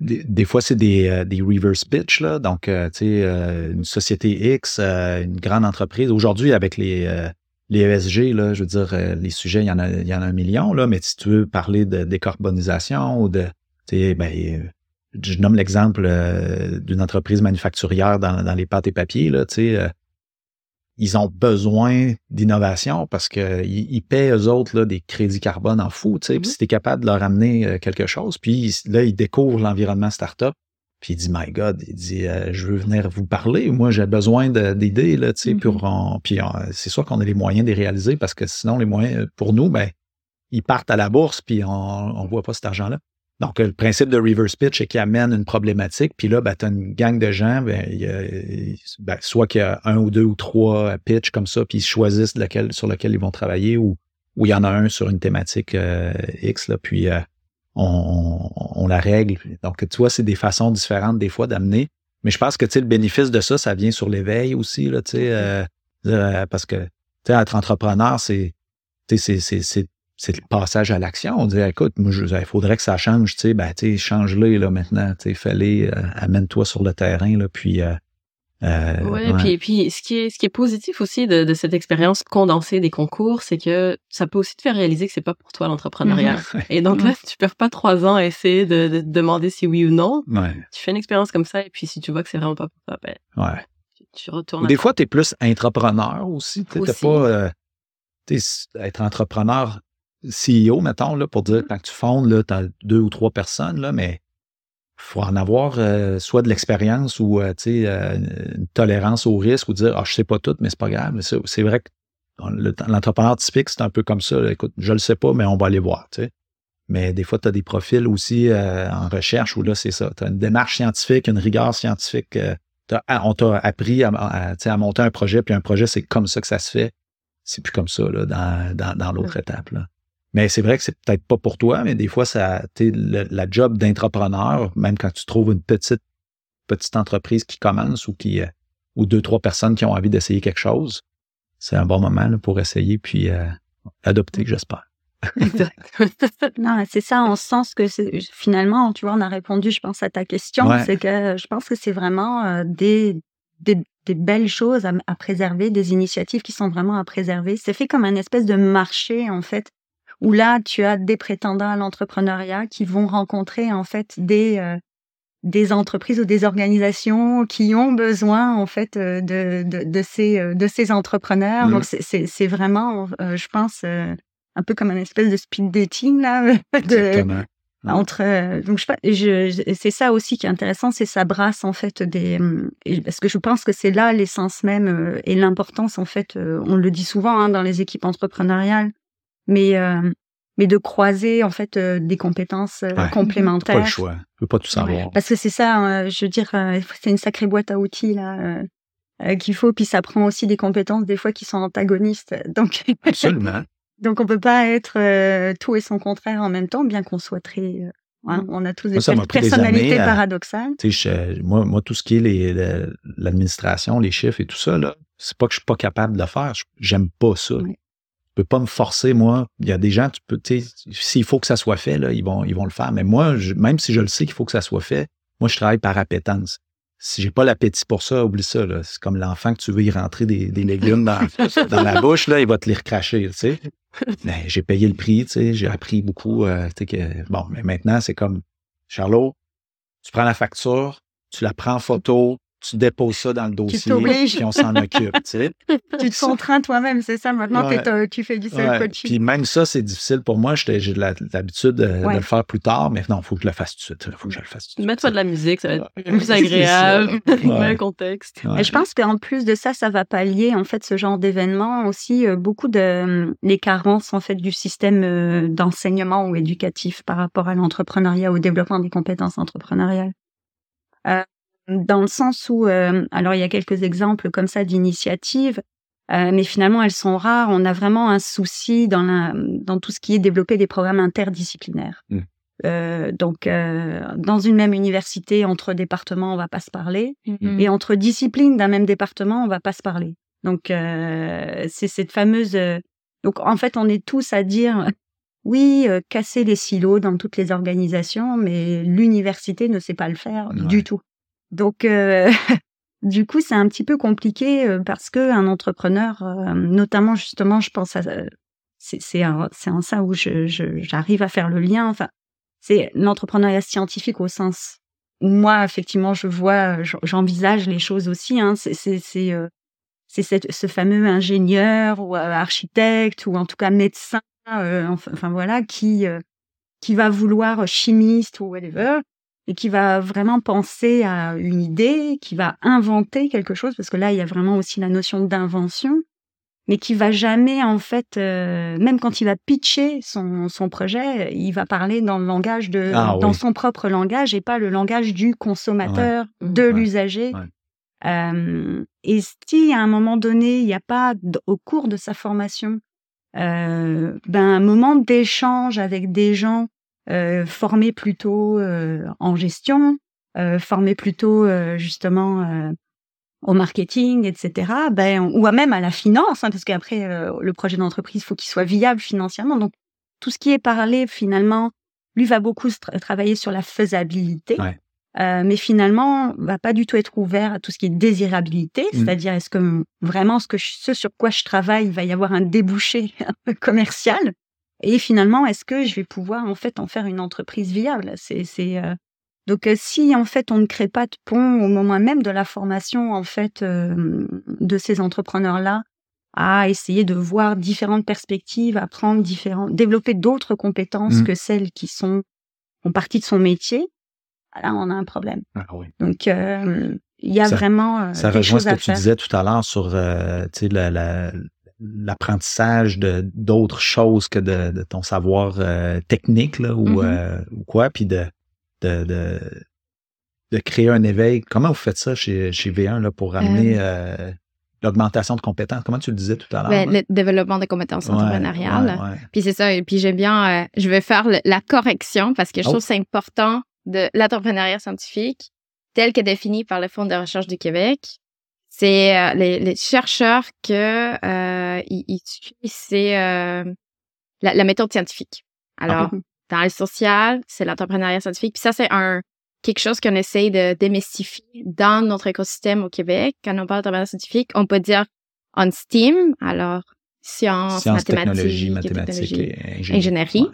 Euh, des, fois, c'est des, euh, des, reverse pitch, là. Donc, tu sais, une société X, une grande entreprise. Aujourd'hui, avec les, les ESG, là, je veux dire, les sujets, il y en a, il y en a un million, là, mais si tu veux parler de décarbonisation ou de, tu sais, ben, je nomme l'exemple d'une entreprise manufacturière dans, dans, les pâtes et papiers, là, tu sais, ils ont besoin d'innovation parce qu'ils ils paient eux autres là, des crédits carbone en fou. Tu sais, mm-hmm. si tu es capable de leur amener euh, quelque chose, puis là, ils découvrent l'environnement startup. Puis il dit, My God, il dit, euh, je veux venir vous parler. Moi, j'ai besoin d'idées, là, tu sais, mm-hmm. puis c'est sûr qu'on a les moyens de les réaliser parce que sinon, les moyens, pour nous, ben, ils partent à la bourse, puis on ne voit pas cet argent-là. Donc, le principe de reverse pitch, c'est qu'il amène une problématique, puis là, ben, tu as une gang de gens, ben, ben, soit qu'il y a un ou deux ou trois pitchs comme ça, puis ils choisissent lequel, sur lequel ils vont travailler, ou, ou il y en a un sur une thématique euh, X, là, puis euh, on, la règle. Donc, tu vois, c'est des façons différentes des fois d'amener. Mais je pense que le bénéfice de ça, ça vient sur l'éveil aussi, là, euh, parce que être entrepreneur, c'est c'est c'est le passage à l'action. On dit, écoute, moi, il faudrait que ça change, tu sais, ben, tu sais, change-le, là, maintenant, tu sais, fallait, euh, amène-toi sur le terrain, là, puis... Euh, euh ouais, Puis, puis ce qui est ce qui est positif aussi de, de cette expérience condensée des concours, c'est que ça peut aussi te faire réaliser que c'est pas pour toi l'entrepreneuriat. Et donc là, tu perds pas trois ans à essayer de, de, demander si oui ou non. Ouais. Tu fais une expérience comme ça et puis si tu vois que c'est vraiment pas pour toi, ben, ouais. tu, retournes. des fois, tu es plus entrepreneur aussi. Tu pas euh, être entrepreneur CEO, mettons, là, pour dire, mmh. quand tu fondes, tu as deux ou trois personnes, là, mais il faut en avoir euh, soit de l'expérience ou euh, euh, une tolérance au risque ou dire, ah, je sais pas tout, mais c'est pas grave. C'est vrai que l'entrepreneur typique, c'est un peu comme ça. Écoute, je le sais pas, mais on va aller voir. sais. Mais des fois, tu as des profils aussi en recherche où là, c'est ça. Tu as une démarche scientifique, une rigueur scientifique. Ah, on t'a appris à, à, monter un projet, puis un projet, c'est comme ça que ça se fait. C'est plus comme ça là, dans, dans, dans l'autre étape. Là. Mais c'est vrai que c'est peut-être pas pour toi, mais des fois, ça, le, la job d'entrepreneur, même quand tu trouves une petite, petite entreprise qui commence ou qui, euh, ou deux, trois personnes qui ont envie d'essayer quelque chose, c'est un bon moment pour essayer puis euh, adopter, j'espère. non, c'est ça, en sens que finalement, tu vois, on a répondu, je pense, à ta question. C'est que je pense que c'est vraiment euh, des, des, des, belles choses à, à, préserver, des initiatives qui sont vraiment à préserver. C'est fait comme un espèce de marché, en fait, où là, tu as des prétendants à l'entrepreneuriat qui vont rencontrer en fait des euh, des entreprises ou des organisations qui ont besoin en fait euh, de, de, de ces euh, de ces entrepreneurs. Donc mmh. c'est c'est vraiment, je pense, un peu comme un espèce de speed dating là. De, entre donc je, je c'est ça aussi qui est intéressant c'est ça brasse en fait des parce que je pense que c'est là l'essence même et l'importance en fait on le dit souvent hein, dans les équipes entrepreneuriales mais euh, mais de croiser en fait euh, des compétences euh, complémentaires. Pas le choix, tu peux pas tout savoir. Parce que c'est ça, je veux dire, c'est une sacrée boîte à outils là qu'il faut, puis ça prend aussi des compétences des fois qui sont antagonistes. Donc absolument. donc on peut pas être tout et son contraire en même temps, bien qu'on soit très hein, on a tous des personnalités paradoxales. moi, moi, tout ce qui est l'administration, les, chiffres et tout ça, là, c'est pas que je suis pas capable de le faire. J'aime pas ça peux pas me forcer, moi. Il y a des gens, tu peux, tu s'il faut que ça soit fait, là, ils vont, ils vont le faire. Mais moi, même si je le sais qu'il faut que ça soit fait, moi, je travaille par appétence. Si j'ai pas l'appétit pour ça, oublie ça. C'est comme l'enfant que tu veux y rentrer des, légumes dans, dans, la bouche, là, il va te les recracher, tu sais. Mais j'ai payé le prix, tu sais, j'ai appris beaucoup. Euh, que, bon, mais maintenant, c'est comme, Charlot, tu prends la facture, tu la prends en photo, tu déposes ça dans le dossier, puis on s'en occupe. Tu, sais. tu te contrains toi-même, c'est ça. Maintenant, tu fais du self-coaching. Puis même ça, c'est difficile pour moi. J'ai l'habitude de, de, le faire plus tard, mais non, il faut que je le fasse tout de suite. Il faut que je le fasse tout de suite. Mets-toi de la musique, ça va être plus agréable, un contexte. Et je pense qu'en plus de ça, ça va pallier, en fait, ce genre d'événement aussi, euh, beaucoup de hum, les carences, en fait, du système euh, d'enseignement ou éducatif par rapport à l'entrepreneuriat, au développement des compétences entrepreneuriales. Euh, dans le sens où, euh, alors il y a quelques exemples comme ça d'initiatives, euh, mais finalement elles sont rares. On a vraiment un souci dans, la, dans tout ce qui est développer des programmes interdisciplinaires. Mmh. Euh, donc, euh, dans une même université, entre départements, on va pas se parler, mmh. et entre disciplines d'un même département, on va pas se parler. Donc, c'est cette fameuse. Donc, en fait, on est tous à dire oui, casser les silos dans toutes les organisations, mais l'université ne sait pas le faire du tout. Donc, du coup, c'est un petit peu compliqué parce que un entrepreneur, notamment justement, je pense à c'est en ça où j'arrive à faire le lien. Enfin, c'est l'entrepreneuriat scientifique au sens où moi, effectivement, je vois, j'envisage les choses aussi. Hein. C'est euh, ce fameux ingénieur ou euh, architecte ou en tout cas médecin, euh, enfin, voilà, qui qui va vouloir chimiste ou whatever et qui va vraiment penser à une idée, qui va inventer quelque chose parce que là, il y a vraiment aussi la notion d'invention mais qui va jamais en fait, euh, même quand il va pitcher son, son projet, il va parler dans le langage de, ah dans son propre langage et pas le langage du consommateur, de l'usager. Euh, et si à un moment donné, il n'y a pas au cours de sa formation, euh, ben un moment d'échange avec des gens euh, formés plutôt euh, en gestion, formés plutôt justement au marketing, etc. Ben, ou même à la finance, hein, parce qu'après euh, le projet d'entreprise, faut qu'il soit viable financièrement. Donc tout ce qui est parlé finalement, lui va beaucoup travailler sur la faisabilité, euh, mais finalement va pas du tout être ouvert à tout ce qui est désirabilité, mmh. c'est-à-dire est-ce que vraiment ce que ce sur quoi je travaille il va y avoir un débouché commercial et finalement est-ce que je vais pouvoir en fait en faire une entreprise viable? C'est euh, donc, euh, si en fait on ne crée pas de pont au moment même de la formation en fait euh, de ces entrepreneurs-là, à essayer de voir différentes perspectives, apprendre différents, développer d'autres compétences mmh. que celles qui sont en partie de son métier, là on a un problème. Ah Donc euh, il y a vraiment ça rejoint ce que tu disais tout à l'heure sur l'apprentissage de d'autres choses que de, ton savoir technique là, ou, mmh ou quoi, puis de de, de, créer un éveil. Comment vous faites ça chez, chez V1 là, pour amener euh, euh, l'augmentation de compétences? Comment tu le disais tout à l'heure? Ben, le développement des compétences entrepreneuriales. Puis c'est ça. Et puis j'aime bien, euh, je vais faire la correction parce que je trouve que oh. c'est important de l'entrepreneuriat scientifique tel que défini par le Fonds de recherche du Québec. C'est les, chercheurs que ils, utilisent c'est la, méthode scientifique. Ah Alors, dans le social, c'est l'entrepreneuriat scientifique. Puis ça, c'est un quelque chose qu'on essaye de démystifier dans notre écosystème au Québec. Quand on parle d'entrepreneuriat scientifique, on peut dire on STEAM, alors sciences, mathématiques, mathématiques et ingénierie.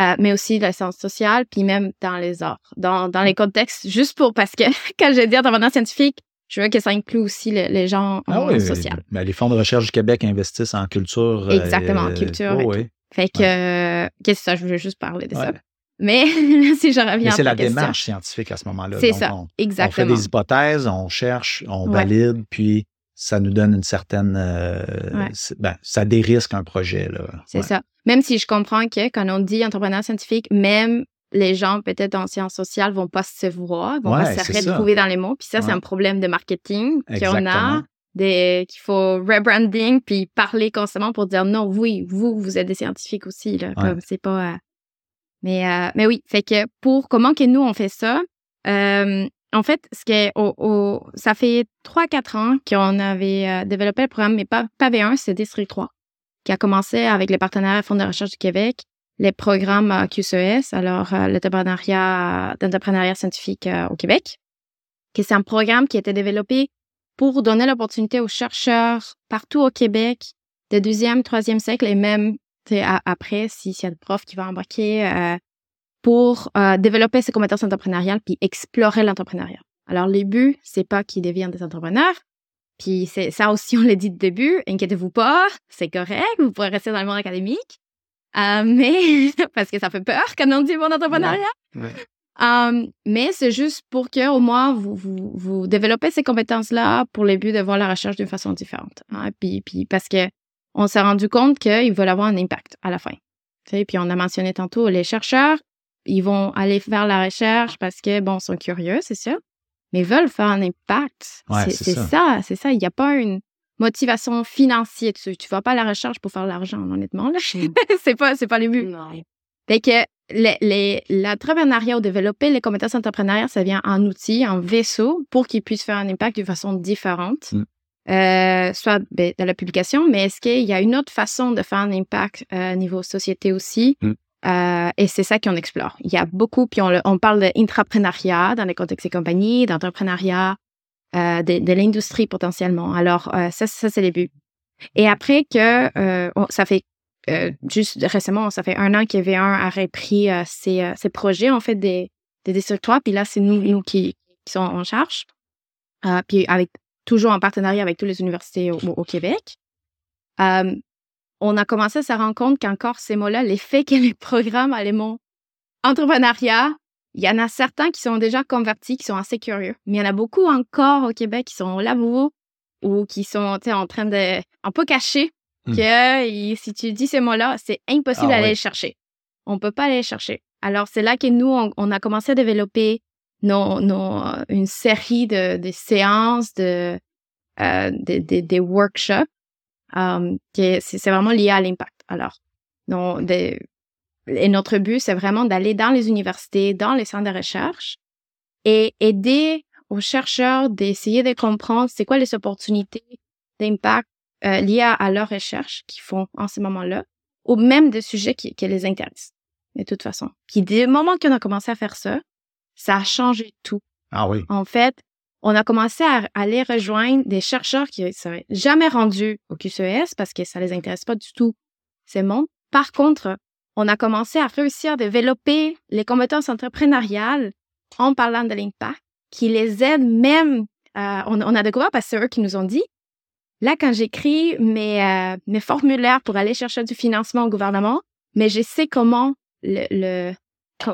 Euh, mais aussi la science sociale, puis même dans les arts, dans, dans les contextes, juste pour, parce que quand je dis entrepreneur scientifique, je veux que ça inclut aussi les gens ah en social. Mais les fonds de recherche du Québec investissent en culture. Euh, Exactement, en culture. Oh, oui. Fait que, qu'est-ce que ça? Je voulais juste parler de ça. Mais si je reviens c'est la démarche scientifique à ce moment-là. C'est ça, exactement. On fait des hypothèses, on cherche, on valide, puis ça nous donne une certaine... Euh, ben, ça dérisque un projet. C'est ça. Même si je comprends que quand on dit entrepreneur scientifique, même les gens peut-être en sciences sociales vont pas se voir, vont pas se retrouver dans les mots. Puis ça, c'est un problème de marketing qu'on a qu'il faut rebranding puis parler constamment pour dire non, oui, vous, vous êtes des scientifiques aussi, là. Comme c'est pas. Euh, mais, euh, mais oui, fait que pour comment que nous on fait ça, euh, en fait, ce qui au, ça fait 3-4 ans qu'on avait développé le programme, mais pas, pas V1, c'est District 3, qui a commencé avec les partenaires Fonds de recherche du Québec, les programmes QCES, alors l'entrepreneuriat d'entrepreneuriat scientifique au Québec, qui c'est un programme qui a été développé pour donner l'opportunité aux chercheurs partout au Québec de deuxième, troisième siècle et même après, s'il y a des profs qui vont embarquer euh, pour euh, développer ces compétences entrepreneuriales puis explorer l'entrepreneuriat. Alors, le but, c'est pas qu'ils deviennent des entrepreneurs. Puis ça aussi, on l'a dit au début, inquiétez-vous pas, c'est correct, vous pourrez rester dans le monde académique. Euh, mais parce que ça fait peur quand on dit bon entrepreneuriat. Um, mais c'est juste pour que au moins vous, vous, vous développez ces compétences-là pour le but de voir la recherche d'une façon différente. Hein. Puis, puis parce que on s'est rendu compte qu'ils veulent avoir un impact à la fin. Puis on a mentionné tantôt les chercheurs, ils vont aller faire la recherche parce que bon, ils sont curieux, c'est sûr, mais veulent faire un impact. c'est ça, c'est ça. Il n'y a pas une motivation financière. Tu, tu vas pas à la recherche pour faire l'argent, honnêtement. Là. c'est pas, c'est pas le but. Non. Fait que l'entrepreneuriat ou développer les compétences entrepreneuriales, ça vient en outil, en vaisseau pour qu'ils puissent faire un impact d'une façon différente. Mm. euh, soit ben, dans la publication, mais est-ce qu'il y a une autre façon de faire un impact euh, niveau société aussi? Mm. Euh, et c'est ça qu'on explore. Il y a beaucoup, puis on, on parle d'intrapreneuriat dans les contextes des compagnies, d'entrepreneuriat, euh, de, de l'industrie potentiellement. Alors, euh, ça, ça c'est le but. Et après que ça fait juste récemment, ça fait un an que V1 a repris ses, ses, projets, en fait, des, des districtoires, puis là, c'est nous, nous qui, qui sont en charge. puis avec toujours en partenariat avec toutes les universités au, Québec. Euh, on a commencé à se rendre compte qu'encore ces mots-là, l'effet que les programmes mon entrepreneuriat, il y en a certains qui sont déjà convertis, qui sont assez curieux. Mais il y en a beaucoup encore au Québec qui sont là ou qui sont en train de un peu cachés hmm. que si tu dis ces mots-là, c'est impossible ah d'aller les chercher. On peut pas aller les chercher. Alors c'est là que nous, on, a commencé à développer nos, nos, une série de, de séances, de, euh, des, workshops. Um, c'est vraiment lié à l'impact. Alors, donc, des, et notre but, c'est vraiment d'aller dans les universités, dans les centres de recherche et aider aux chercheurs d'essayer de comprendre c'est quoi les opportunités d'impact euh, liées à, leur recherche qu'ils font en ce moment-là, ou même des sujets qui, qui les intéressent, de toute façon. Puis, dès le moment qu'on a commencé à faire ça, ça a changé tout. Ah oui. En fait, on a commencé à aller rejoindre des chercheurs qui ne seraient jamais rendus au QCES parce que ça les intéresse pas du tout, ces mondes. Par contre, on a commencé à réussir à développer les compétences entrepreneuriales en parlant de l'impact, qui les aident même, euh, on, a découvert parce que c'est eux qui nous ont dit, là, quand j'écris mes, euh, mes formulaires pour aller chercher du financement au gouvernement, mais je sais comment le,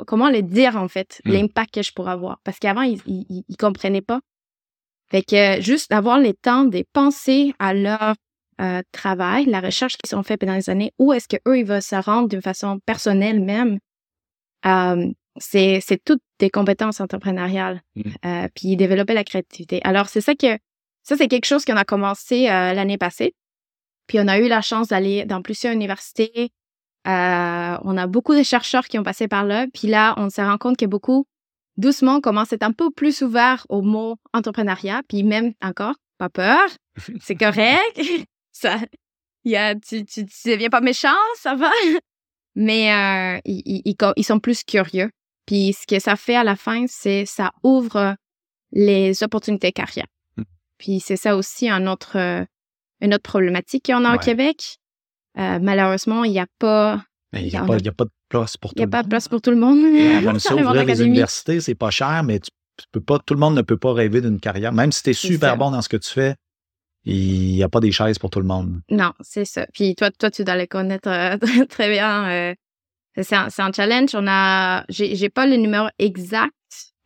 comment le dire en fait, hmm. l'impact que je pourrais avoir. Parce qu'avant, ils, ils, comprenaient pas. Fait que juste d'avoir le temps de penser à leur euh, travail, la recherche qu'ils ont fait pendant les années, où est-ce que eux ils veulent se rendre d'une façon personnelle même. Euh, c'est c'est toutes des compétences entrepreneuriales. Hmm. Euh, puis développer la créativité. Alors c'est ça que ça c'est quelque chose qu'on a commencé euh, l'année passée. Puis on a eu la chance d'aller dans plusieurs universités, euh, on a beaucoup de chercheurs qui ont passé par là. Puis là, on se rend compte que beaucoup, doucement, commencent à être un peu plus ouverts au mot entrepreneuriat. Puis même encore, pas peur, c'est correct. Ça, y a, tu, tu, tu deviens pas méchant, ça va? Mais euh, ils, ils, sont plus curieux. Puis ce que ça fait à la fin, c'est ça ouvre les opportunités carrière. Hmm. Puis c'est ça aussi un autre, une autre problématique qu'on a au Québec. Euh, malheureusement, il n'y a pas. Il n'y a, pas, de place pour tout le monde. Il n'y a pas de place pour tout le monde. ouvrir les universités, c'est pas cher, mais tu, peux pas, tout le monde ne peut pas rêver d'une carrière. Même si tu es super bon dans ce que tu fais, il n'y a pas des chaises pour tout le monde. Non, c'est ça. Puis toi, toi, tu dois les connaître euh, très bien. Euh, c'est un, un, challenge. On a, j'ai pas le numéro exact,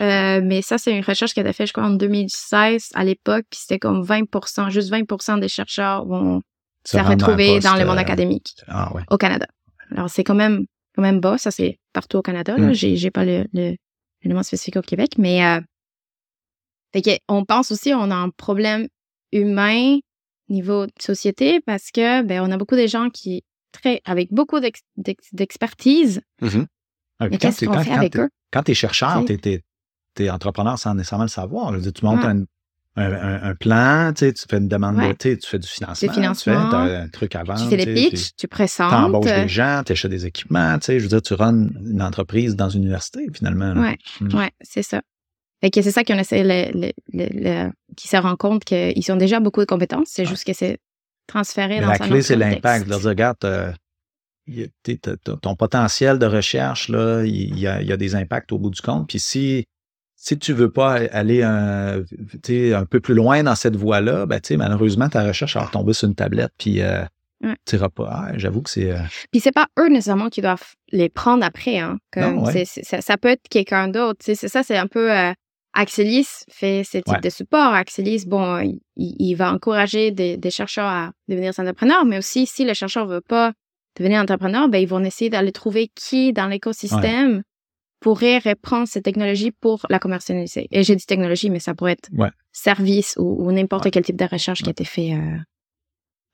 mais ça, c'est une recherche qui a été faite, je crois, en 2016 à l'époque. C'était comme 20% juste 20 des chercheurs vont s'est retrouvé dans le monde euh, académique ah, au Canada. Alors, c'est quand même, quand même bas. Ça, c'est partout au Canada. Mm. J'ai, j'ai pas le, l'élément spécifique au Québec, mais euh, fait que on pense aussi on a un problème humain niveau de société parce que ben on a beaucoup de gens qui très avec beaucoup d'expertise. Mm-hmm. Ah, mais qu'est-ce qu'on fait avec eux? Quand tu es chercheur, tu es, entrepreneur sans nécessairement le savoir. Je veux dire, tu montes un, un, plan, tu, fais une demande, tu fais du financement, tu fais un truc à vendre. Tu fais les pitchs, tu présentes. Tu embauches des gens, tu achètes des équipements, tu sais, je veux dire, tu runs une entreprise dans une université, finalement. Oui, hmm. ouais, c'est ça. Fait que c'est ça qu'on essaie, le, le, qui se rend compte qu'ils ont déjà beaucoup de compétences, c'est juste que c'est transféré dans La clé, c'est l'impact. De dire, regarde, ton potentiel de recherche, là, il y, a, il y a des impacts au bout du compte. Puis si si tu veux pas aller un, un peu plus loin dans cette voie-là, ben, malheureusement, ta recherche va retomber sur une tablette, puis euh, tu n'iras pas. Ah, j'avoue que c'est. Euh... Puis c'est pas eux nécessairement qui doivent les prendre après. Hein, comme ça, peut être quelqu'un d'autre. C'est ça, c'est un peu. Euh, Axelis fait ce type de support. Axelis, bon, il, va encourager des, chercheurs à devenir entrepreneurs, mais aussi si le chercheur veut pas devenir entrepreneur, ben, ils vont essayer d'aller trouver qui dans l'écosystème pourrait reprendre cette technologie pour la commercialiser. Et j'ai dit technologie, mais ça pourrait être service ou, n'importe quel type de recherche qui a été fait. Euh.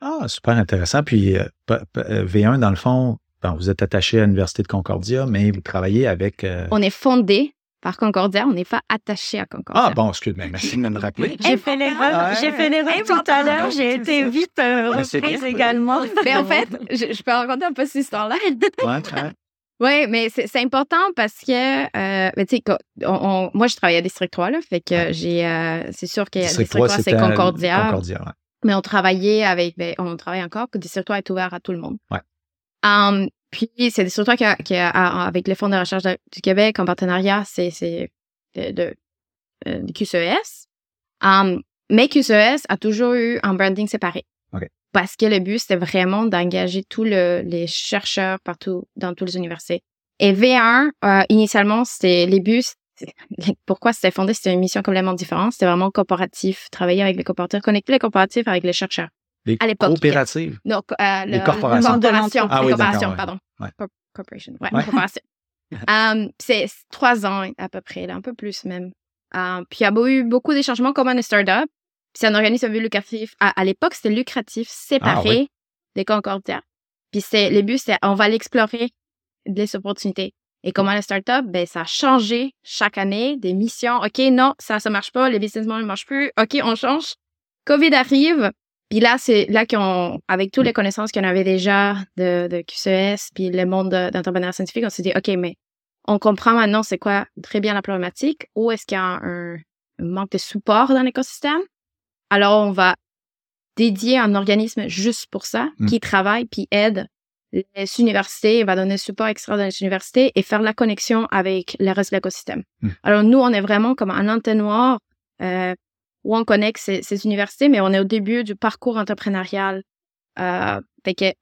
Ah, super intéressant. Puis euh, V1, dans le fond, vous êtes attaché à l'Université de Concordia, mais vous travaillez avec... Euh, On est fondé par Concordia. On n'est pas attaché à Concordia. Ah bon, excuse-moi, merci de me rappeler. j'ai fait l'erreur, j'ai fait l'erreur tout à l'heure. J'ai été vite euh, reprise également. Mais en fait, je, peux raconter un peu cette histoire-là. ouais, Oui, mais c'est important parce que, euh, tu sais, moi, je travaillais à District 3, là, fait que j'ai, euh, c'est sûr que District 3, c'est Concordia. Concordia ouais. Mais on travaillait avec, ben, on travaille encore, que District 3 est ouvert à tout le monde. Ouais. Um, puis, c'est District 3 qui, qui a, avec le Fonds de recherche du Québec, en partenariat, c'est de, de, euh, de, QCES. Um, mais QCES a toujours eu un branding séparé. Parce que le but, c'était vraiment d'engager tous les chercheurs partout dans toutes les universités. Et V1, euh, initialement, c'était les buts. Pourquoi c'était fondé? C'était une mission complètement différente. C'était vraiment coopératif, travailler avec les coopératifs, connecter les coopératifs avec les chercheurs. Les à l'époque. Coopératives? Non, euh, les corporations. corporations. Ah, oui, corporations, pardon. Corporation. Ouais, corporation. um, c'est trois ans à peu près, là, un peu plus même. Um, puis il y a eu beaucoup de changements comme un startup c'est un organisme lucratif. À, l'époque, c'était lucratif, séparé ah des Concordia. Puis c'est, le but, c'est on va l'explorer les opportunités. Et comment la startup, ben, ça a changé chaque année des missions. OK, non, ça, ça marche pas, les business models ne marchent plus. OK, on change. COVID arrive. Puis là, c'est là qu'on, avec toutes les connaissances qu'on avait déjà de, de QCS, puis le monde d'entrepreneuriat scientifique, on s'est dit, OK, mais on comprend maintenant c'est quoi très bien la problématique, où est-ce qu'il y a un manque de support dans l'écosystème, alors, on va dédier un organisme juste pour ça, mmh. qui travaille puis aide les universités, va donner support extra dans les universités et faire la connexion avec le reste de l'écosystème. Mmh. Alors, nous, on est vraiment comme un entonnoir euh, où on connecte ces, universités, mais on est au début du parcours entrepreneurial. Euh,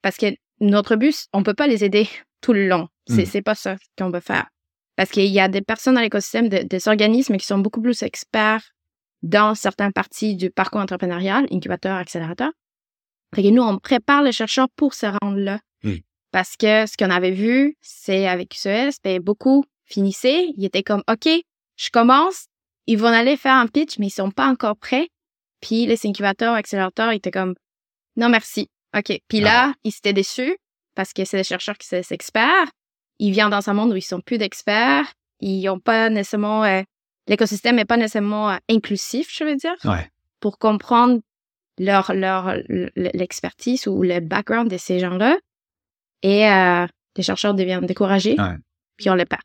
parce que notre but, on peut pas les aider tout le long. C'est, mmh. pas ça qu'on veut faire. Parce qu'il y a des personnes dans l'écosystème, des organismes qui sont beaucoup plus experts dans certaines parties du parcours entrepreneurial, incubateur, accélérateur. Et nous, on prépare les chercheurs pour se rendre là. Hmm. Parce que ce qu'on avait vu, c'est avec QCS, ben, beaucoup finissaient, ils étaient comme, OK, je commence, ils vont aller faire un pitch, mais ils sont pas encore prêts. Puis les incubateurs, accélérateurs, ils étaient comme, non, merci. OK. Puis là, ah. ils étaient déçus parce que c'est des chercheurs qui sont experts. Ils viennent dans un monde où ils sont plus d'experts. Ils n'ont pas nécessairement euh, l'écosystème n'est pas nécessairement euh, inclusif, je veux dire, pour comprendre leur leur l'expertise ou le background de ces gens-là. Et euh, les chercheurs deviennent découragés, puis on les perd.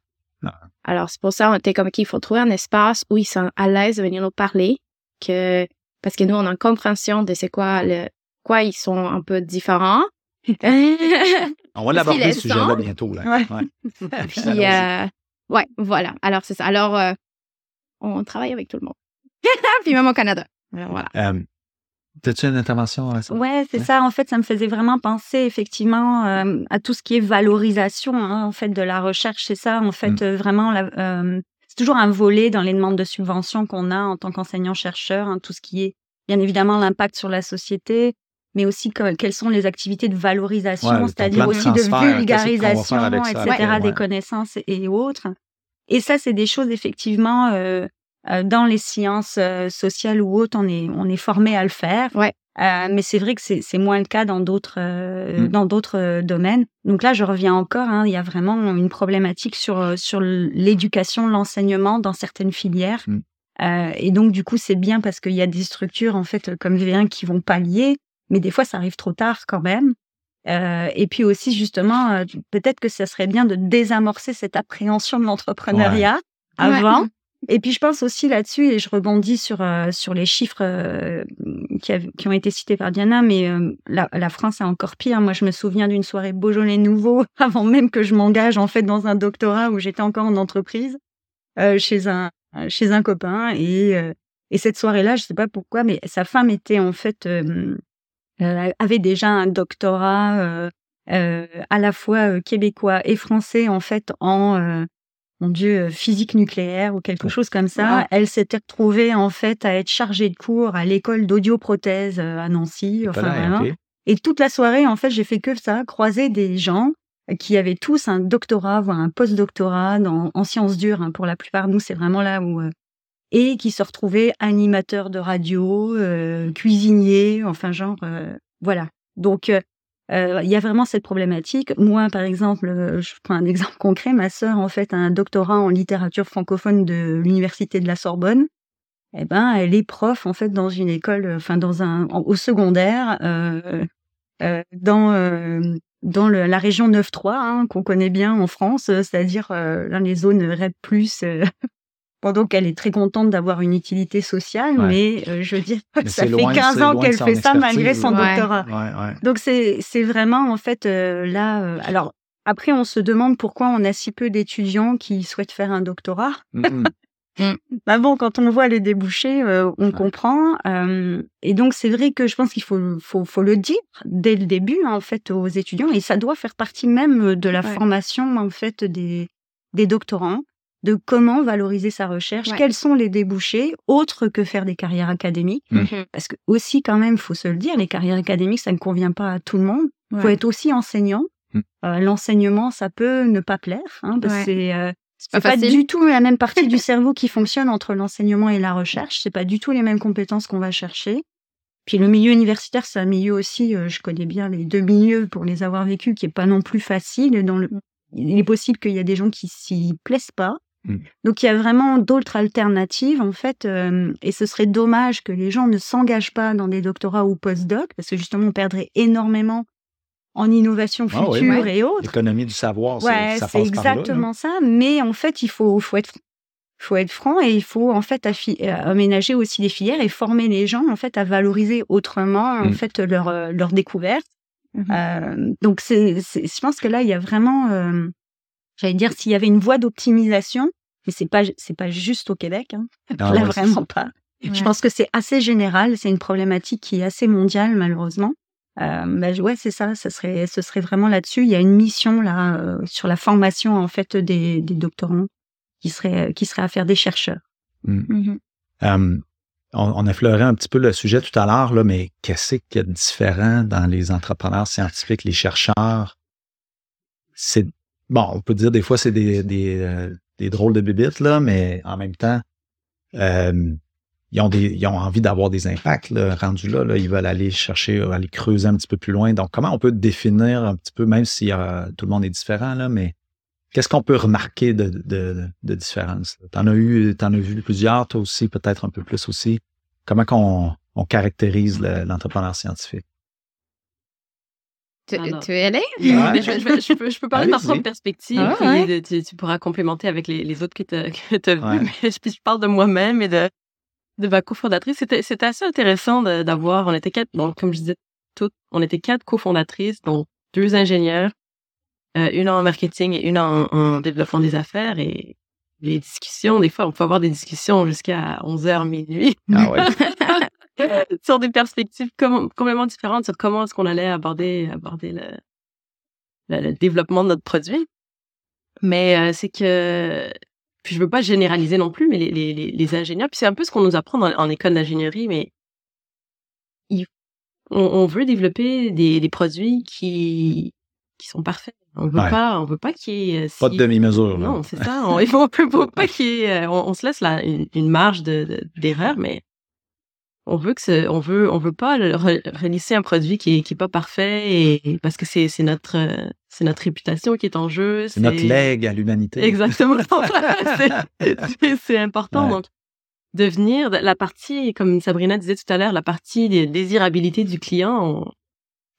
Alors c'est pour ça on était comme qu'il faut trouver un espace où ils sont à l'aise de venir nous parler, que parce que nous on a une compréhension de c'est quoi le quoi ils sont un peu différents. on va l'aborder ce sujet-là bientôt. Là. Ouais. puis euh, ouais, voilà. Alors c'est ça. Alors euh, on travaille avec tout le monde. Puis même au Canada. voilà. Euh, T'as-tu une intervention à ça? Ouais, c'est ça. En fait, ça me faisait vraiment penser effectivement euh, à tout ce qui est valorisation hein, en fait de la recherche. C'est ça, en fait, mm. euh, vraiment. Euh, c'est toujours un volet dans les demandes de subvention qu'on a en tant qu'enseignant-chercheur. Hein, tout ce qui est, bien évidemment, l'impact sur la société, mais aussi quelles sont les activités de valorisation, c'est-à-dire aussi de vulgarisation, etc., des connaissances et autres. Et ça, c'est des choses effectivement dans les sciences euh, sociales ou autres, on est on est formé à le faire. Ouais. mais c'est vrai que c'est moins le cas dans d'autres mmh. dans d'autres domaines. Donc là, je reviens encore. Hein, il y a vraiment une problématique sur sur l'éducation, l'enseignement dans certaines filières. Mmh. et donc du coup, c'est bien parce qu'il y a des structures en fait comme V1 qui vont pallier, mais des fois, ça arrive trop tard quand même. Euh, et puis aussi, justement, euh, peut-être que ça serait bien de désamorcer cette appréhension de l'entrepreneuriat avant. Et puis, je pense aussi là-dessus, et je rebondis sur, euh, sur les chiffres qui, qui, ont été cités par Diana, mais la, la, France est encore pire. Moi, je me souviens d'une soirée Beaujolais nouveau, avant même que je m'engage en fait dans un doctorat où j'étais encore en entreprise, chez, un, chez un copain. Et, et cette soirée-là, je sais pas pourquoi, mais sa femme était en fait euh, avait déjà un doctorat euh, euh, à la fois québécois et français en fait en mon Dieu, physique nucléaire ou quelque chose comme ça. Elle s'était retrouvée en fait à être chargée de cours à l'école d'audioprothèse à Nancy. Enfin, Et toute la soirée, en fait, j'ai fait que ça, croiser des gens qui avaient tous un doctorat, voire un post-doctorat en sciences dures. Hein. Pour la plupart, nous, c'est vraiment là où et qui se retrouvait animateur de radio, euh, cuisinier, enfin genre euh, voilà. Donc euh, il y a vraiment cette problématique. Moi, par exemple, je prends un exemple concret. Ma sœur, en fait, a un doctorat en littérature francophone de l'université de la Sorbonne. Eh ben, elle est prof en fait dans une école, enfin dans un au secondaire, euh, euh, dans dans le, la région 9-3 hein, qu'on connaît bien en France, c'est-à-dire dans les zones REP+. Pendant qu'elle est très contente d'avoir une utilité sociale, mais je veux dire, ça fait 15 ans qu'elle fait ça malgré son doctorat. Donc c'est c'est vraiment en fait là. alors après, on se demande pourquoi on a si peu d'étudiants qui souhaitent faire un doctorat. Mmh Mmh. Bah bon, quand on voit les débouchés, euh, on comprend. Euh, et donc, c'est vrai que je pense qu'il faut, faut, faut, le dire dès le début, en fait, aux étudiants. Et ça doit faire partie même de la formation, en fait, des, des doctorants, de comment valoriser sa recherche, quels sont les débouchés, autres que faire des carrières académiques. Mmh. Mmh. Parce que aussi, quand même, faut se le dire, les carrières académiques, ça ne convient pas à tout le monde. Il faut être aussi enseignant. Euh, l'enseignement, ça peut ne pas plaire, hein, parce que c'est c'est pas, du tout la même partie du cerveau qui fonctionne entre l'enseignement et la recherche. C'est pas du tout les mêmes compétences qu'on va chercher. Puis le milieu universitaire, c'est un milieu aussi, euh, je connais bien les deux milieux pour les avoir vécus, qui est pas non plus facile. Dans le... Il est possible qu'il y a des gens qui s'y plaisent pas. Mm. Donc il y a vraiment d'autres alternatives en fait, euh, et ce serait dommage que les gens ne s'engagent pas dans des doctorats ou post-doc, parce que justement on perdrait énormément en innovation ah future et autres. L'économie du savoir, ouais, c'est exactement ça. Mais en fait, il faut, faut être faut être franc et il faut en fait euh, aménager aussi des filières et former les gens en fait à valoriser autrement en mm. fait leur euh, leur découverte. Mm-hmm. Euh, donc c'est, je pense que là il y a vraiment, euh, j'allais dire s'il y avait une voie d'optimisation, mais c'est pas c'est pas juste au Québec, hein. là vraiment pas. Je pense que c'est assez général, c'est une problématique qui est assez mondiale malheureusement. Euh, bah, ouais, c'est ça. Ce serait, ce serait vraiment là-dessus. Il y a une mission là euh, sur la formation en fait des, des doctorants qui serait, qui serait à faire des chercheurs. Mmh. Mmh on, on effleurait un petit peu le sujet tout à l'heure là, mais qu'est-ce qu'il y a de différent dans les entrepreneurs scientifiques, les chercheurs? C'est bon, on peut dire des fois c'est des des, euh, des drôles de bébites là, mais en même temps. Euh, ils ont, des, ils ont envie d'avoir des impacts là, rendus là, là, Ils veulent aller chercher, aller creuser un petit peu plus loin. Donc, comment on peut définir un petit peu, même si euh, tout le monde est différent, là, mais qu'est-ce qu'on peut remarquer de, de, de différence? T'en as eu, t'en as vu plusieurs, toi aussi, peut-être un peu plus aussi. Comment qu'on on caractérise l'entrepreneur scientifique? Tu, tu es allé? je, peux, je peux parler de ma propre perspective, ah, tu, pourras complémenter avec les, les autres que tu as, vus, mais je, parle de moi-même et de, de ma cofondatrice. C'était, c'était assez intéressant d'avoir, on était quatre, donc comme je disais toutes, on était quatre cofondatrices, donc deux ingénieurs, euh, une en marketing et une en, développement des affaires et les discussions, des fois, on peut avoir des discussions jusqu'à 11h, minuit. Ah ouais. sur des perspectives complètement différentes sur comment est-ce qu'on allait aborder, aborder le, le, développement de notre produit. Mais euh, c'est que puis je veux pas généraliser non plus, mais les, les, les ingénieurs, puis c'est un peu ce qu'on nous apprend en école d'ingénierie, mais on, on, veut développer des, des, produits qui qui sont parfaits. On veut pas, on veut pas qu'il y ait pas de demi-mesure. Non, c'est ça. On, pas qu'il y ait, on, se laisse là une, une marge de d'erreur, mais on veut que on veut on veut pas relisser un produit qui est qui est pas parfait et parce que c'est c'est notre c'est notre réputation qui est en jeu c'est notre legs à l'humanité. Exactement. C'est important. Donc devenir la partie comme Sabrina disait tout à l'heure la partie des désirabilités du client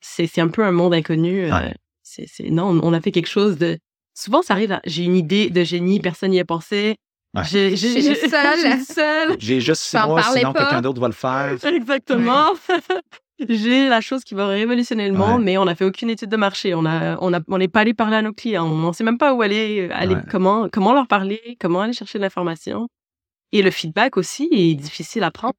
c'est c'est un peu un monde inconnu euh, c'est c'est non on a fait quelque chose de souvent ça arrive j'ai une idée de génie personne n'y a pensé j'ai, j'ai, j'ai seule. J'ai juste six mois, sinon quelqu'un d'autre va le faire. Exactement. j'ai la chose qui va révolutionner le monde, mais on n'a fait aucune étude de marché. On a, on a, on n'est pas allé parler à nos clients. On ne sait même pas où aller, aller comment, comment leur parler, comment aller chercher l'information. Et le feedback aussi est difficile à prendre.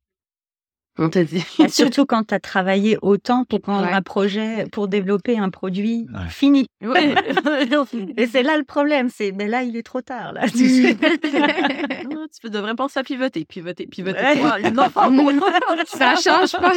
On t'a dit. Surtout quand tu as travaillé autant pour prendre un projet, pour développer un produit fini. Et c'est là le problème, c'est mais là il est trop tard là. tu devrais penser à pivoter, pivoter, pivoter. Non, ça change pas.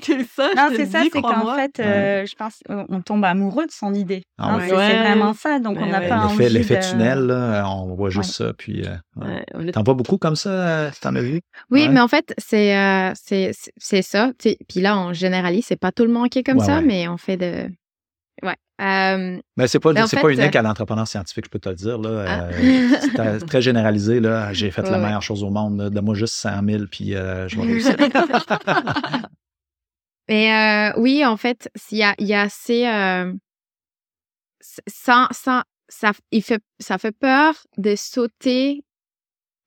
C'est ça, non, c'est ça, c'est qu'en fait, euh, je pense, on tombe amoureux de son idée. Ah hein, c'est vraiment ça, donc on n'a pas envie L'effet tunnel, on voit juste ça, puis euh, t'en vois beaucoup comme ça, euh, t'en as vu? Oui, mais en fait, c'est c'est ça, puis là, on généralise, c'est pas tout le monde qui est comme ça, mais on fait de Ouais. Euh, mais c'est pas, c'est pas unique à l'entrepreneur scientifique, je peux te le dire. Là. Ah. Euh, c'est très généralisé. Là. J'ai fait la meilleure chose au monde. De moi juste 100 000, puis je vais réussir. Mais oui, en fait, il y a, y a assez. sans, sans, ça, il fait, ça fait peur de sauter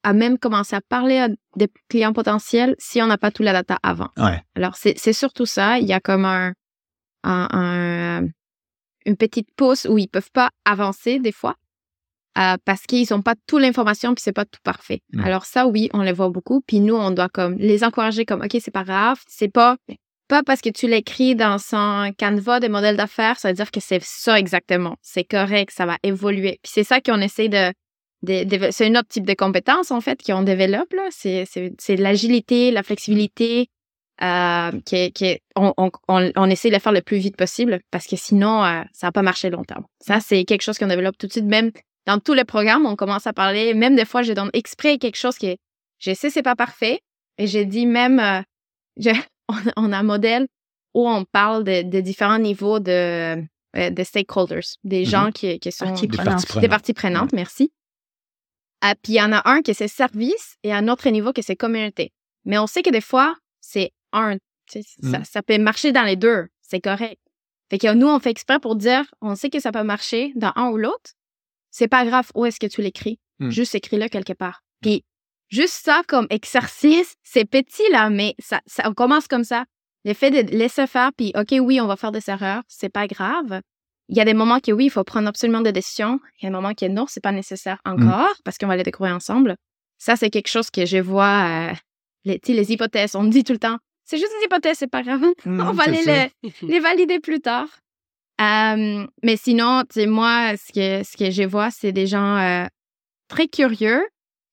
à même commencer à parler à des clients potentiels si on n'a pas tout la data avant. Ouais. Alors, c'est surtout ça. Il y a comme un, un, une petite pause où ils peuvent pas avancer des fois euh, parce qu'ils n'ont pas toute l'information puis c'est pas tout parfait. Alors ça, oui, on les voit beaucoup. Puis nous, on doit comme les encourager comme, OK, c'est pas grave. C'est pas, pas parce que tu l'écris dans son canevas des modèles d'affaires, ça veut dire que c'est ça exactement. C'est correct, ça va évoluer. Puis c'est ça qu'on essaie de c'est un autre type de compétence, en fait, qu'on développe. C'est, l'agilité, la flexibilité, euh, qui, qui on, on, on, essaie de le faire le plus vite possible parce que sinon, euh, ça va pas marcher longtemps. Ça, c'est quelque chose qu'on développe tout de suite. Même dans tous les programmes, on commence à parler. Même des fois, je donne exprès quelque chose qui est, je sais, c'est pas parfait. Et j'ai dit même, euh, on, a un modèle où on parle de, de différents niveaux de, de stakeholders, des mm-hmm. gens qui, qui sont des parties prenantes, des parties prenantes merci. Ah, puis il y en a un qui c'est service et un autre niveau qui c'est communauté. Mais on sait que des fois, c'est un. Ça, mm. ça, peut marcher dans les deux. C'est correct. Fait que nous, on fait exprès pour dire, on sait que ça peut marcher dans un ou l'autre. C'est pas grave où est-ce que tu l'écris. Mm. Juste écris-le quelque part. Puis juste ça comme exercice, c'est petit là, mais ça, ça on commence comme ça. Le fait de laisser faire, puis OK, oui, on va faire des erreurs, c'est pas grave. Il y a des moments que oui, il faut prendre absolument des décisions. Il y a des moments que non, c'est pas nécessaire mm. encore parce qu'on va les découvrir ensemble. Ça, c'est quelque chose que je vois. Euh, les, les hypothèses, on me dit tout le temps, c'est juste des hypothèses, c'est pas grave. Mm, on va les, les, valider plus tard. Euh, mais sinon, moi, ce que, ce que je vois, c'est des gens euh, très curieux.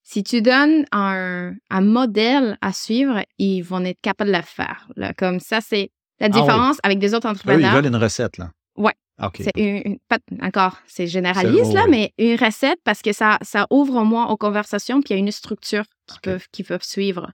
Si tu donnes un, un, modèle à suivre, ils vont être capables de le faire. Là. Comme ça, c'est la ah différence avec des autres entrepreneurs. Ah ils veulent une recette, là. Ouais. C'est une, pas, encore, c'est généraliste, là, mais une recette parce que ça, ça ouvre au moins aux conversations, puis il y a une structure qui, peuvent, suivre.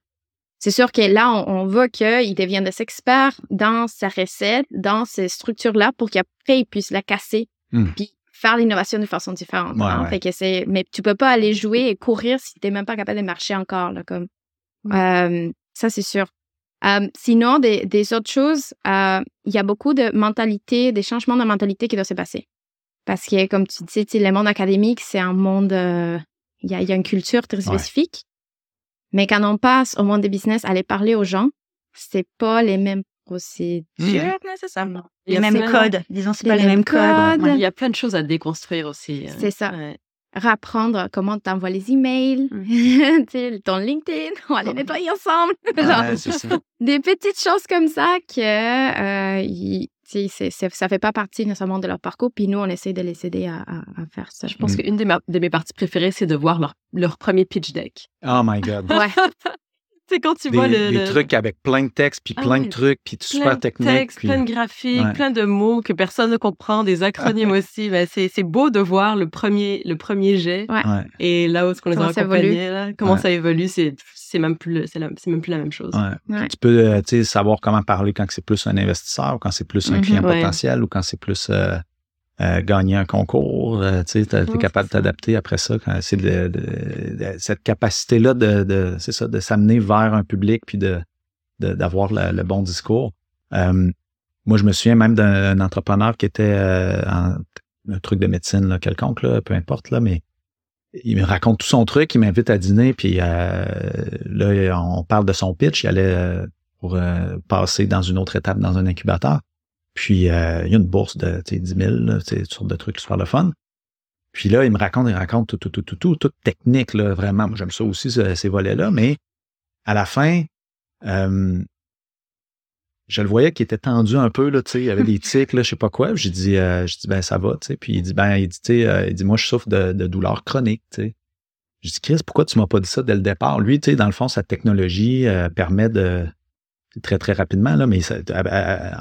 C'est sûr que là, on, veut qu'ils deviennent des experts dans sa recette, dans ces structures-là, pour qu'après, ils puissent la casser, hmm. puis faire l'innovation de façon différente. Hein. Fait que c'est, mais tu peux pas aller jouer et courir si tu n'es même pas capable de marcher encore, là, comme. Euh, ça, c'est sûr. Euh, sinon, des, des, autres choses, euh, il y a beaucoup de mentalité, des changements de mentalité qui doivent se passer. Parce que, comme tu dis, le monde académique, c'est un monde, euh, il y, a, y, a, une culture très spécifique. Mais quand on passe au monde des business, aller parler aux gens, c'est pas les mêmes procédures mmh. nécessairement. Les mêmes codes. Disons, c'est pas les mêmes codes. Il y a plein de choses à déconstruire aussi. Hein. C'est ça rapprendre comment t'envoies les emails, mmh. ton LinkedIn, on va les nettoyer ensemble. Des petites choses comme ça que euh, ça fait pas partie nécessairement de leur parcours, puis nous, on essaie de les aider à, faire ça. Je pense mmh. qu'une de mes parties préférées, c'est de voir leur, leur premier pitch deck. Oh my God. ouais. C'est quand tu vois le, des trucs avec plein de textes, puis ah plein de trucs, puis super technique. Plein de textes, plein de graphiques, plein de mots que personne ne comprend, des acronymes aussi. Ben, c'est beau de voir le premier, le premier jet. Et là où est-ce qu'on les a accompagnés, là, comment ça évolue, c'est même plus c'est même plus la même chose. Tu peux euh, savoir comment parler quand c'est plus un investisseur ou quand c'est plus un client mm-hmm. potentiel ou quand c'est plus euh, euh, gagner un concours. Euh, tu es capable de t'adapter après ça. C'est de, cette capacité-là de, c'est ça, de s'amener vers un public puis de d'avoir le, bon discours. Euh, moi, je me souviens même d'un entrepreneur qui était en un truc de médecine là, quelconque, là, peu importe, là, mais il me raconte tout son truc, il m'invite à dîner, puis là, on parle de son pitch, il allait pour passer dans une autre étape dans un incubateur. Puis, euh, il y a une bourse de 10 000, toutes sortes de trucs super le fun. Puis là, il me raconte, il raconte tout, tout, tout, tout, tout, toute technique, là, vraiment. Moi, j'aime ça aussi, ces volets-là. Mais à la fin, euh, je le voyais qu'il était tendu un peu, là, tu sais, il y avait des tics, là, je sais pas quoi. J'ai dit, euh, dit, ben, ça va, tu sais. Puis il dit, ben, il dit, tu sais, euh, il dit, moi, je souffre de, de douleurs chroniques, tu sais. Je dis, Chris, pourquoi tu m'as pas dit ça dès le départ? Lui, tu sais, dans le fond, sa technologie permet de, très, très rapidement, là, mais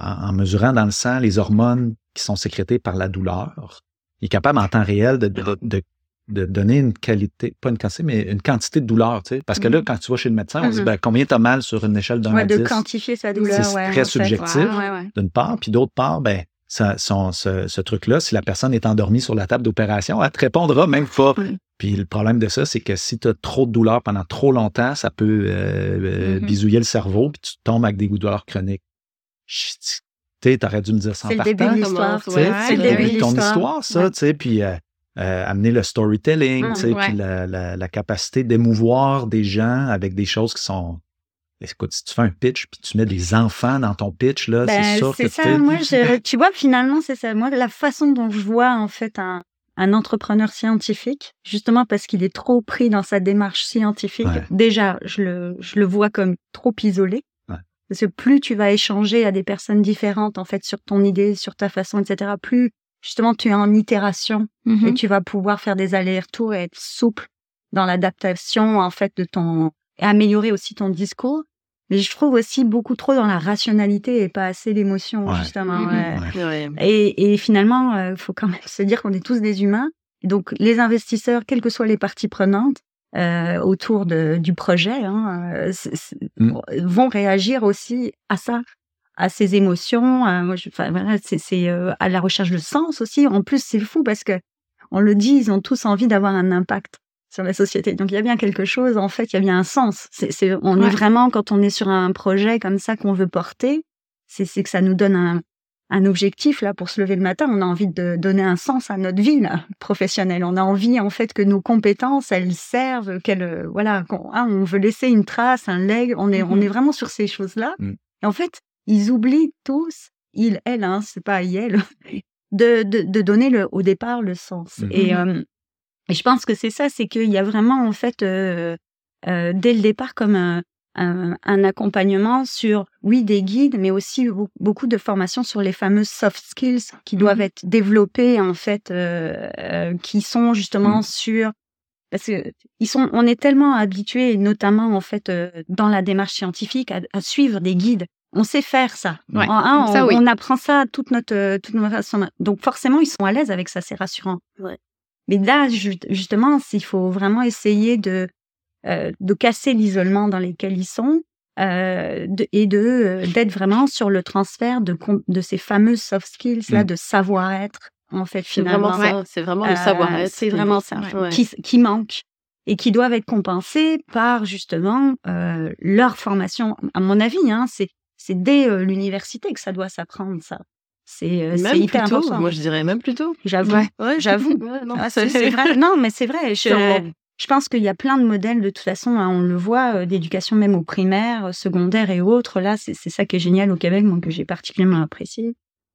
en mesurant dans le sang les hormones qui sont sécrétées par la douleur, il est capable en temps réel de, de, de, donner une qualité, pas une quantité, mais une quantité de douleur. Tu sais. Parce que là, mm-hmm. quand tu vas chez le médecin, on dit mm-hmm. ben, combien tu as mal sur une échelle d'un ouais, à 10. De quantifier sa douleur. C'est très subjectif, d'une part. Puis d'autre part, ben, ce, truc-là, si la personne est endormie sur la table d'opération, elle te répondra même pas. Puis le problème de ça, c'est que si tu as trop de douleur pendant trop longtemps, ça peut euh, mm-hmm. bisouiller le cerveau, puis tu tombes avec des douleurs chroniques. Tu aurais dû me dire ça en C'est le début de l'histoire. C'est le début de ton histoire, ça, tu sais, puis euh, euh, amener le storytelling, mm, tu sais, puis la, capacité d'émouvoir des gens avec des choses qui sont Écoute, si tu fais un pitch puis tu mets des enfants dans ton pitch, là, c'est ben, sûr que ça. Moi, tu vois, finalement, c'est ça. Moi, la façon dont je vois, en fait, un, un entrepreneur scientifique, justement parce qu'il est trop pris dans sa démarche scientifique, déjà, je le, je le vois comme trop isolé. Parce que plus tu vas échanger à des personnes différentes, en fait, sur ton idée, sur ta façon, etc., plus, justement, tu es en itération et mm-hmm. tu vas pouvoir faire des allers-retours et être souple dans l'adaptation, en fait, de ton, et améliorer aussi ton discours mais je trouve aussi beaucoup trop dans la rationalité et pas assez d'émotion justement. Mmh et, et, finalement, il euh, faut quand même se dire qu'on est tous des humains. Donc les investisseurs, quelles que soient les parties prenantes euh, autour de, du projet, hein, euh, mmh. vont réagir aussi à ça, à ces émotions. Euh, moi, voilà, c'est à la recherche de sens aussi. En plus, c'est fou parce que on le dit, ils ont tous envie d'avoir un impact sur la société. Donc il y a bien quelque chose, en fait, il y a bien un sens. C'est, on est vraiment, quand on est sur un projet comme ça qu'on veut porter, c'est, que ça nous donne un, un objectif là pour se lever le matin. On a envie de donner un sens à notre vie professionnelle. On a envie en fait que nos compétences elles servent, qu'elles voilà, hein, on veut laisser une trace, un leg. On est on est mmh vraiment sur ces choses là. Mmh. Et en fait, ils oublient tous, ils, elles, hein, c'est pas elle, de, de, de donner le, au départ le sens. Mmh Et euh, et je pense que c'est ça, c'est qu'il y a vraiment en fait euh, euh, dès le départ comme un, un, accompagnement sur oui des guides, mais aussi beaucoup de formations sur les fameuses soft skills qui doivent mmh être développées en fait, euh, euh qui sont justement mmh. sur parce que ils sont, on est tellement habitués, notamment en fait euh, dans la démarche scientifique, à, à, suivre des guides. On sait faire ça. Ouais. on, ça oui. on, apprend ça toute notre toute notre façon. Donc forcément, ils sont à l'aise avec ça, c'est rassurant. Ouais. Mais là, justement, il faut vraiment essayer de, euh, de casser l'isolement dans lequel ils sont euh, de, et de euh, d'être vraiment sur le transfert de, de ces fameuses soft skills là, mmh. de savoir-être en fait finalement. C'est vraiment le savoir-être. C'est vraiment ça qui, qui manque et qui doivent être compensés par justement leur formation. À mon avis, hein, c'est c'est dès l'université que ça doit s'apprendre ça. C'est euh, hyper important. Moi, je dirais même plus tôt. J'avoue. Ouais, j'avoue. non, ah, c'est vrai. Non, mais c'est vrai. Je, je pense qu'il y a plein de modèles de toute façon. Hein, on le voit euh, d'éducation même au primaire, euh, secondaire et autres. Là, c'est ça qui est génial au Québec, moi, que j'ai particulièrement apprécié.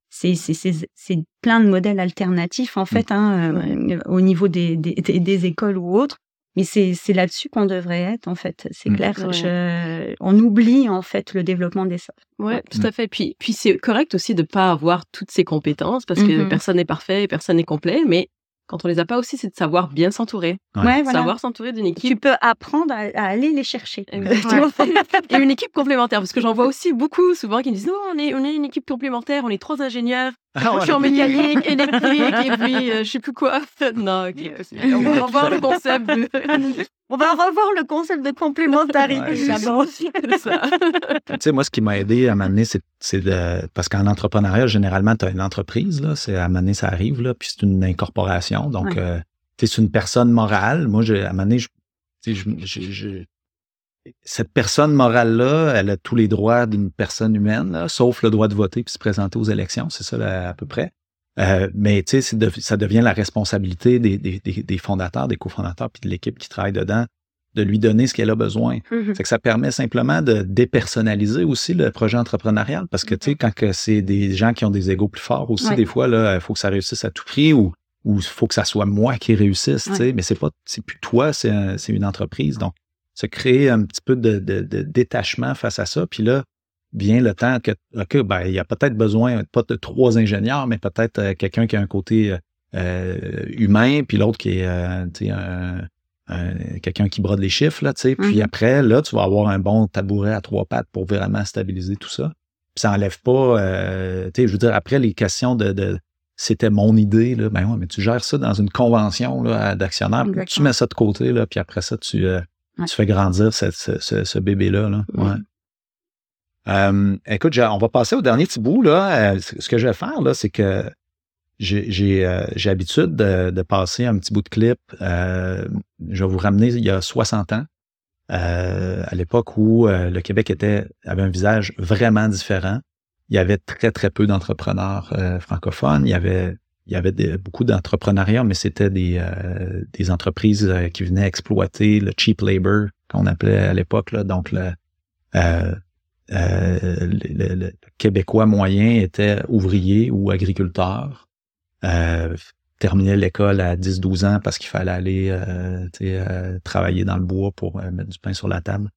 C'est c'est plein de modèles alternatifs en mmh. fait hein, euh, au niveau des, des, des écoles ou autres mais c'est là-dessus qu'on devrait être, en fait. C'est mmh. clair. on oublie, en fait, le développement des softs. Ouais, tout à fait. Puis, puis c'est correct aussi de pas avoir toutes ces compétences parce que mmh personne n'est parfait, personne n'est complet, mais quand on les a pas aussi, c'est de savoir bien s'entourer. Ouais. Savoir s'entourer d'une équipe. Tu peux apprendre à, aller les chercher. et une équipe complémentaire, parce que j'en vois aussi beaucoup souvent qui me disent non, on est, on est une équipe complémentaire, on est trois ingénieurs, ah, je suis en mécanique, électrique, et puis euh, je sais plus quoi. non, ok. On va revoir le concept de... On va revoir le concept de complémentarité. tu sais, moi, ce qui m'a aidé à m'amener, c'est de. Parce qu'en entrepreneuriat, généralement, tu as une entreprise, là. C'est à m'amener, ça arrive, là. Puis c'est une incorporation. Donc, euh, tu sais, c'est une personne morale. Moi, à m'amener, je, je, cette personne morale-là, elle a tous les droits d'une personne humaine, sauf le droit de voter puis se présenter aux élections. C'est ça, à peu près. Euh, mais tu sais, ça devient la responsabilité des, des, des fondateurs, des cofondateurs, puis de l'équipe qui travaille dedans, de lui donner ce qu'elle a besoin. Mm-hmm. C'est que ça permet simplement de dépersonnaliser aussi le projet entrepreneurial, parce que tu sais, mm-hmm. quand c'est des gens qui ont des égaux plus forts aussi, des fois, là, il faut que ça réussisse à tout prix ou il faut que ça soit moi qui réussisse, tu sais, mais c'est pas, c'est plus toi, c'est une entreprise. Donc, se créer un petit peu de, de, de détachement face à ça, puis là, vient le temps que, OK, ben, il y a peut-être besoin, pas de trois ingénieurs, mais peut-être euh, quelqu'un qui a un côté euh, euh, humain, puis l'autre qui est quelqu'un qui brode les chiffres, là. Puis mm-hmm. après, là, tu vas avoir un bon tabouret à trois pattes pour vraiment stabiliser tout ça. Puis ça enlève pas, je veux dire, après, les questions de, c'était mon idée, là, ben ouais, mais tu gères ça dans une convention d'actionnaires, tu mets ça de côté, là, puis après ça, tu, tu fais grandir ce, ce, bébé-là. Là. Ouais. Écoute, on va passer au dernier petit bout. Là. ce que je vais faire, là, c'est que j'ai j'ai l'habitude de, passer un petit bout de clip. je vais vous ramener il y a 60 ans, à l'époque où le Québec était avait un visage vraiment différent. Il y avait très, très peu d'entrepreneurs francophones. Il y avait il y avait beaucoup d'entrepreneuriat, mais c'était des, euh, des entreprises euh, qui venaient exploiter le cheap labor qu'on appelait à l'époque. Donc euh, le, Québécois moyen était ouvrier ou agriculteur. terminait l'école à 10-12 ans parce qu'il fallait aller travailler dans le bois pour mettre du pain sur la table,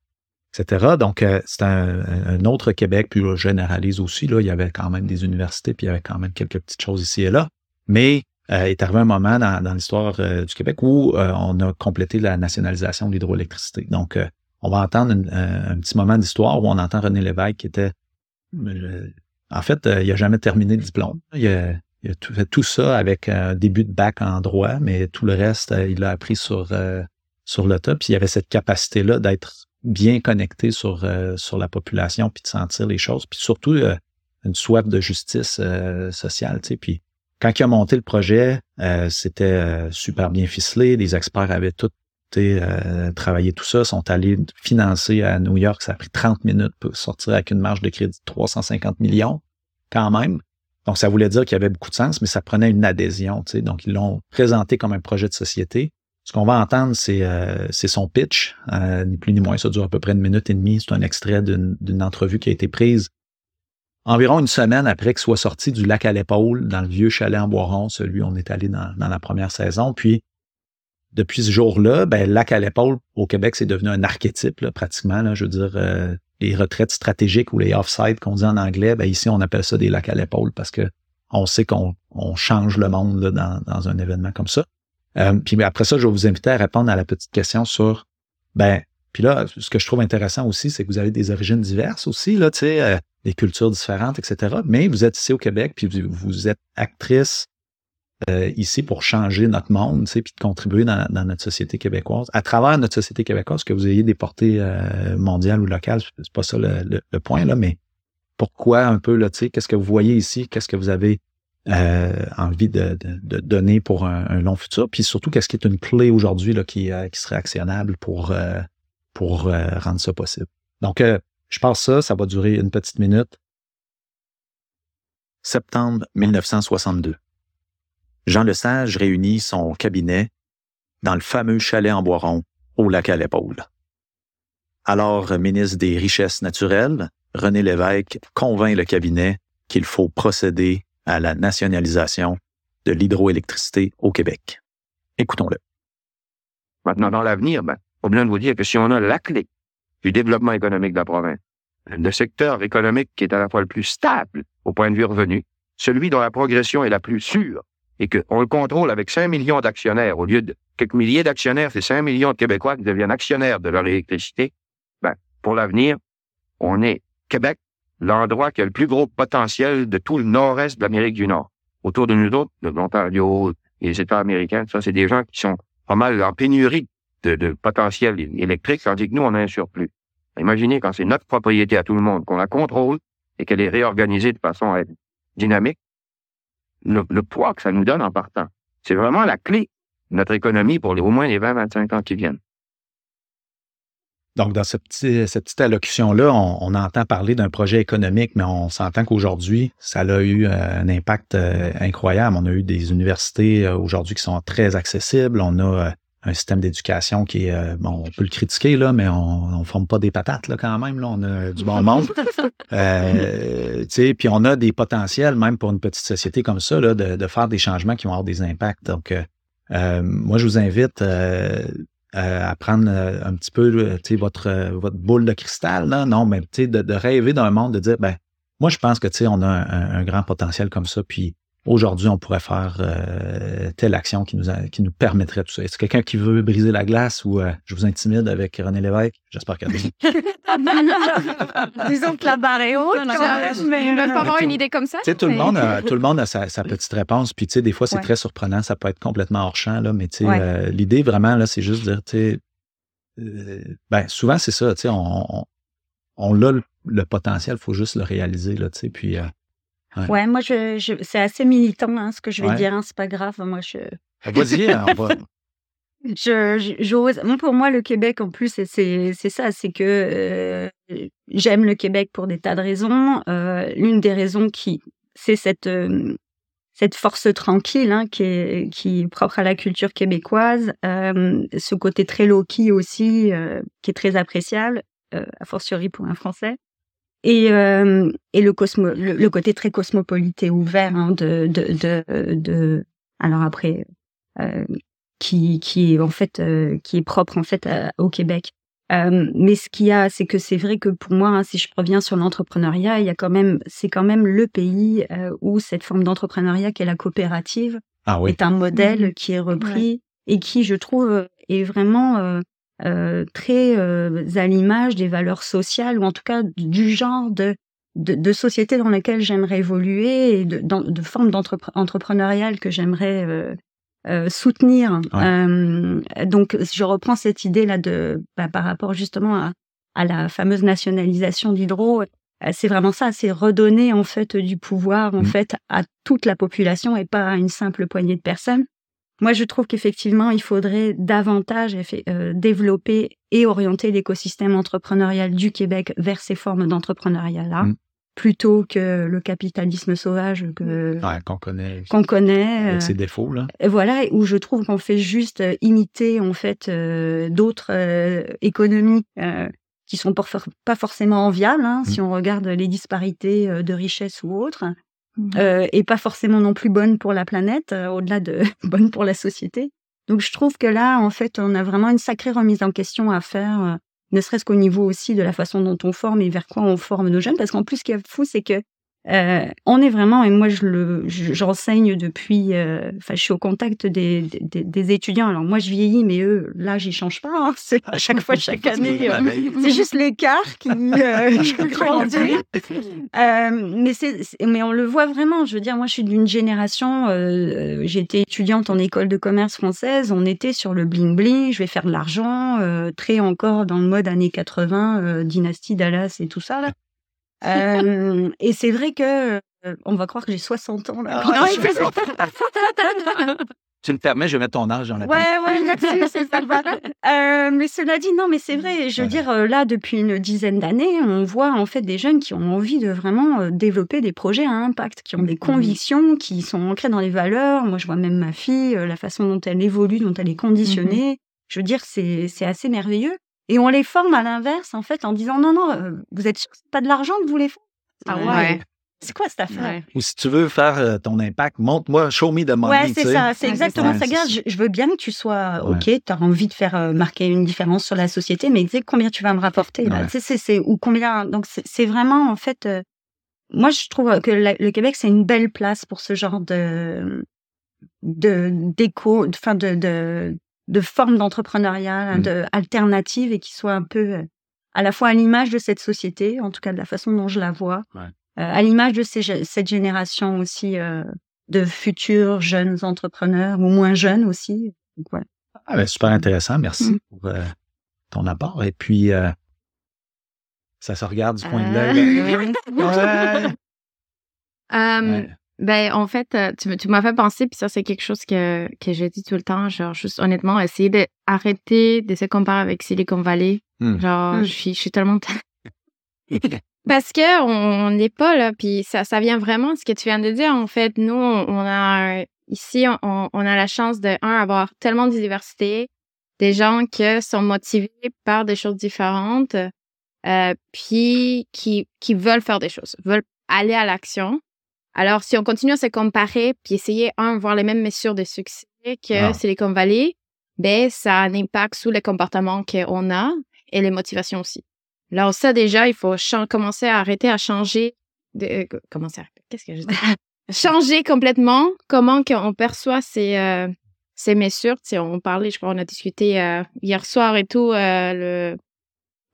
etc. Donc, c'est un, un, autre Québec, puis je généralise aussi. Là, il y avait quand même des universités, puis il y avait quand même quelques petites choses ici et là. Mais euh, est arrivé un moment dans, l'histoire euh, du Québec où euh, on a complété la nationalisation de l'hydroélectricité. Donc, on va entendre un petit moment d'histoire où on entend René Lévesque qui était... en fait, il n'a jamais terminé le diplôme. Il a, fait tout ça avec un début de bac en droit, mais tout le reste, il l'a appris sur, sur le top. Puis il avait cette capacité-là d'être bien connecté sur, sur la population, puis de sentir les choses, puis surtout une soif de justice sociale. Puis quand il a monté le projet, euh, c'était euh, super bien ficelé. Les experts avaient tout euh, travaillé tout ça, sont allés financer à New York. Ça a pris 30 minutes pour sortir avec une marge de crédit de 350 millions, quand même. Donc, ça voulait dire qu'il y avait beaucoup de sens, mais ça prenait une adhésion. Donc, ils l'ont présenté comme un projet de société. Ce qu'on va entendre, c'est son pitch, ni plus ni moins. Ça dure à peu près une minute et demie. C'est un extrait d'une entrevue qui a été prise environ une semaine après qu'il soit sorti du lac à l'épaule dans le vieux chalet en Boiron, celui où on est allé dans, la première saison. Puis, depuis ce jour-là, ben, lac à l'épaule au Québec, c'est devenu un archétype, pratiquement. Là, je veux dire, euh, les retraites stratégiques ou les off-site qu'on dit en anglais, ben, ici, on appelle ça des lacs à l'épaule parce que on sait qu'on change le monde dans, dans, un événement comme ça. Euh, puis après ça, je vais vous inviter à répondre à la petite question sur, ben, puis là, ce que je trouve intéressant aussi, c'est que vous avez des origines diverses aussi, là, tu sais, euh, des cultures différentes, etc. Mais vous êtes ici au Québec, puis vous, êtes actrice euh, ici pour changer notre monde, tu sais, puis de contribuer dans, notre société québécoise. À travers notre société québécoise, que vous ayez des portées euh, mondiales ou locales, c'est pas ça le, point, là, mais pourquoi un peu, là, tu sais, qu'est-ce que vous voyez ici, qu'est-ce que vous avez envie de, donner pour un, long futur, puis surtout, qu'est-ce qui est une clé aujourd'hui là, qui, qui serait actionnable pour pour euh, rendre ça possible. Donc, euh, je passe ça, ça va durer une petite minute. Septembre 1962. Jean Lesage réunit son cabinet dans le fameux chalet en Boiron, au lac à l'épaule. Alors ministre des Richesses naturelles, René Lévesque convainc le cabinet qu'il faut procéder à la nationalisation de l'hydroélectricité au Québec. Écoutons-le. Maintenant, dans l'avenir, ben, au besoin de vous dire que si on a la clé du développement économique de la province, le secteur économique qui est à la fois le plus stable au point de vue revenu, celui dont la progression est la plus sûre, et qu'on le contrôle avec 5 millions d'actionnaires, au lieu de quelques milliers d'actionnaires, c'est 5 millions de Québécois qui deviennent actionnaires de leur électricité, ben, pour l'avenir, on est Québec, l'endroit qui a le plus gros potentiel de tout le nord-est de l'Amérique du Nord. Autour de nous autres, l'Ontario, les États américains, ça, c'est des gens qui sont pas mal en pénurie de, potentiel électrique, tandis que nous, on a un surplus. Imaginez quand c'est notre propriété à tout le monde, qu'on la contrôle et qu'elle est réorganisée de façon à être dynamique, le, poids que ça nous donne en partant. C'est vraiment la clé de notre économie pour les, au moins les 20-25 ans qui viennent. Donc, dans ce petit, cette petite allocution-là, on, entend parler d'un projet économique, mais on s'entend qu'aujourd'hui, ça a eu euh, un impact euh, incroyable. On a eu des universités euh, aujourd'hui qui sont très accessibles. On a un système d'éducation qui est, euh, bon, on peut le critiquer, là, mais on ne forme pas des patates là, quand même. Là, on a du bon monde. euh, puis on a des potentiels, même pour une petite société comme ça, là, de, de faire des changements qui vont avoir des impacts. Donc, euh, euh moi, je vous invite euh, à prendre un petit peu votre, votre boule de cristal. Là. Non, mais de, de rêver d'un monde, de dire, ben, moi, je pense que on a un, un, grand potentiel comme ça. Puis aujourd'hui, on pourrait faire euh, telle action qui nous, qui nous permettrait tout ça. Est-ce quelqu'un qui veut briser la glace ou euh, je vous intimide avec René Lévesque? J'espère qu'il y Disons que la barre est haute. mais ne pas avoir une idée comme ça. Tout, le monde a, tout le monde a sa, petite réponse. Puis, tu sais, des fois, c'est très surprenant. Ça peut être complètement hors champ, là, mais tu sais, euh, l'idée vraiment, là, c'est juste de dire, tu sais, ben, souvent, c'est ça, tu sais, on, on, a le potentiel, il faut juste le réaliser, là, tu sais, puis... Ouais. moi, je, c'est assez militant, hein, ce que je vais dire, hein, c'est pas grave, moi, je... Ah, vas-y, hein, va... Je, pour moi, le Québec, en plus, c'est ça, c'est que euh, j'aime le Québec pour des tas de raisons. Euh, L'une des raisons qui, c'est cette euh, cette force tranquille hein, qui, est, qui est propre à la culture québécoise, ce côté très low-key aussi, qui est très appréciable, a fortiori pour un Français. Et, et le, cosmo, le, côté très cosmopolite et ouvert hein, de, de, de, de, alors après qui, qui est en fait euh, qui est propre en fait au Québec. Euh, mais ce qu'il y a, c'est que c'est vrai que pour moi, hein, si je reviens sur l'entrepreneuriat, il y a quand même, c'est quand même le pays euh, où cette forme d'entrepreneuriat qui est la coopérative ah est un modèle mmh. qui est repris et qui, je trouve, est vraiment très à l'image des valeurs sociales ou en tout cas du genre de de, de société dans laquelle j'aimerais évoluer et de, de forme d'entrepreneuriale que j'aimerais euh, soutenir. Euh, donc, je reprends cette idée là de bah, par rapport justement à, à la fameuse nationalisation d'Hydro. Euh, c'est vraiment ça, c'est redonner en fait du pouvoir en mmh. fait à toute la population et pas à une simple poignée de personnes. Moi, je trouve qu'effectivement, il faudrait davantage euh, développer et orienter l'écosystème entrepreneurial du Québec vers ces formes d'entrepreneuriat-là. Mmh plutôt que le capitalisme sauvage que qu'on connaît qu'on connaît avec euh, ses défauts là voilà où je trouve qu'on fait juste euh, imiter en fait euh, d'autres économies qui sont pas forcément enviables hein, si mmh. on regarde les disparités de richesse ou autres mmh. et pas forcément non plus bonnes pour la planète au-delà de bonnes pour la société donc je trouve que là en fait on a vraiment une sacrée remise en question à faire ne serait-ce qu'au niveau aussi de la façon dont on forme et vers quoi on forme nos jeunes. Parce qu'en plus, ce qui est fou, c'est que euh, on est vraiment, et moi je le, j'enseigne depuis, euh, enfin je suis au contact des, des, des, étudiants. Alors moi je vieillis, mais eux, là j'y change pas. Hein. C'est à chaque fois, chaque année, euh, c'est juste l'écart qui grandit. mais c'est, mais on le voit vraiment. Je veux dire, moi je suis d'une génération. été étudiante en école de commerce française. On était sur le bling bling. Je vais faire de l'argent, très encore dans le mode années 80, dynastie Dallas et tout ça là. Euh, et c'est vrai que euh, on va croire que j'ai 60 ans là. Ah, tu me permets, je vais mettre ton âge dans la Ouais, ouais, merci, c'est ça. Euh, mais cela dit, non, mais c'est vrai. Je veux dire, là, depuis une dizaine d'années, on voit en fait des jeunes qui ont envie de vraiment développer des projets à impact, qui ont des mmh convictions, qui sont ancrées dans les valeurs. Moi, je vois même ma fille, la façon dont elle évolue, dont elle est mmh conditionnée. Je veux dire, c'est assez merveilleux. Et on les forme à l'inverse, en fait, en disant non, non, euh, vous êtes sûr que c'est pas de l'argent que vous les faites Ah ouais. C'est quoi cette affaire? Ou si tu veux faire euh, ton impact, montre-moi, show me the money. Ouais, c'est ça, c'est exactement ça. Regarde, je, veux bien que tu sois OK, tu as envie de faire euh, marquer une différence sur la société, mais tu sais combien tu vas me rapporter là, tu sais, c'est ou combien. Donc c'est vraiment en fait, moi je trouve que le Québec c'est une belle place pour ce genre de de d'écho, enfin de, de de formes d'entrepreneuriat, mmh. de alternatives et qui soient un peu euh, à la fois à l'image de cette société, en tout cas de la façon dont je la vois, euh, à l'image de cette génération aussi euh, de futurs jeunes entrepreneurs ou moins jeunes aussi. ah ben, super intéressant, merci mmh. pour ton apport. Et puis, ça se regarde du point de l'œil. ouais. Ben, en fait, euh, tu, tu m'as fait penser, puis ça, c'est quelque chose que, que j'ai dit tout le temps, genre, juste honnêtement, essayer d'arrêter de se comparer avec Silicon Valley. Hmm. Genre, hmm. je suis, je suis tellement... Parce que on n'est pas là, puis ça, ça vient vraiment de ce que tu viens de dire. En fait, nous, on a ici, on, on a la chance de un avoir tellement de diversité, des gens qui sont motivés par des choses différentes, euh, puis qui qui veulent faire des choses, veulent aller à l'action. Alors, si on continue à se comparer puis essayer, un, voir les mêmes mesures de succès que ah. Silicon Valley, ben, ça a un impact sur les comportements qu'on a et les motivations aussi. Alors, ça, déjà, il faut commencer à arrêter à changer de, euh, commencer à, qu'est-ce que je dis? changer complètement comment on perçoit ces, euh, ces mesures. Tu on parlait, je crois, on a discuté euh, hier soir et tout, le,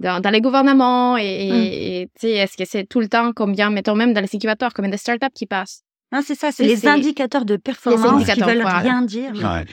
dans, dans les gouvernements et, mmh. tu sais, est-ce que c'est tout le temps combien, mettons même dans les incubateurs, combien de startups qui passent? Non, c'est ça, c'est les indicateurs de performance qui veulent rien dire.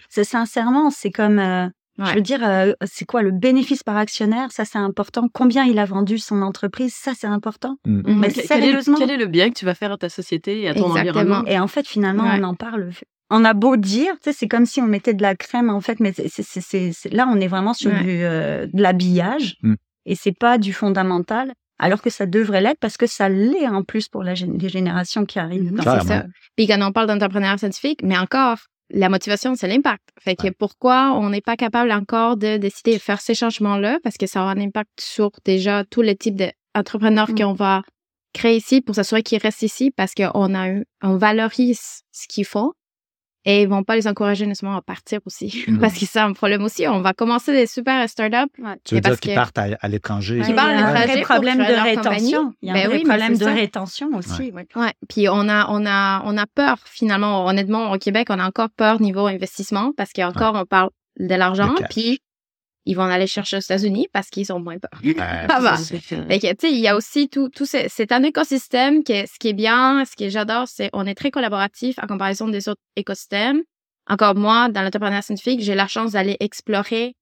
C'est sincèrement, c'est comme, euh, Je veux dire, euh, c'est quoi le bénéfice par actionnaire Ça, c'est important. Combien il a vendu son entreprise Ça, c'est important. Mm. Mm. Mais sérieusement. Quel est, le bien que tu vas faire à ta société et à ton environnement? Et en fait, finalement, on en parle. On a beau dire, c'est comme si on mettait de la crème, en fait, mais c'est là, on est vraiment sur du, euh, de l'habillage mm. Et c'est pas du fondamental alors que ça devrait l'être parce que ça l'est en plus pour les générations qui arrivent. C'est ça. Puis quand on parle d'entrepreneur scientifique, mais encore, la motivation, c'est l'impact. Fait que pourquoi on n'est pas capable encore de décider de faire ces changements-là? Parce que ça aura un impact sur déjà tous les types d'entrepreneurs mmh. qu'on va créer ici pour s'assurer qu'ils restent ici parce qu'on a on valorise ce qu'ils font et ils vont pas les encourager nécessairement à partir aussi. Mmh. parce que c'est un problème aussi. On va commencer des super startups. Tu veux dire qu'ils partent à, l'étranger? Ils partent à l'étranger. Il y a un problème de rétention. Il y a un ben problème de rétention aussi. Ouais. ouais. Puis on a, on, a, on a peur finalement. Honnêtement, au Québec, on a encore peur niveau investissement parce qu'encore, on parle de l'argent. Puis ils vont aller chercher aux États-Unis parce qu'ils ont moins peur. ça va. il y a aussi tout, tout c'est un écosystème qui est, ce qui est bien, ce que j'adore, c'est on est très collaboratif en comparaison des autres écosystèmes. Encore moi, dans l'entrepreneuriat scientifique, j'ai la chance d'aller explorer.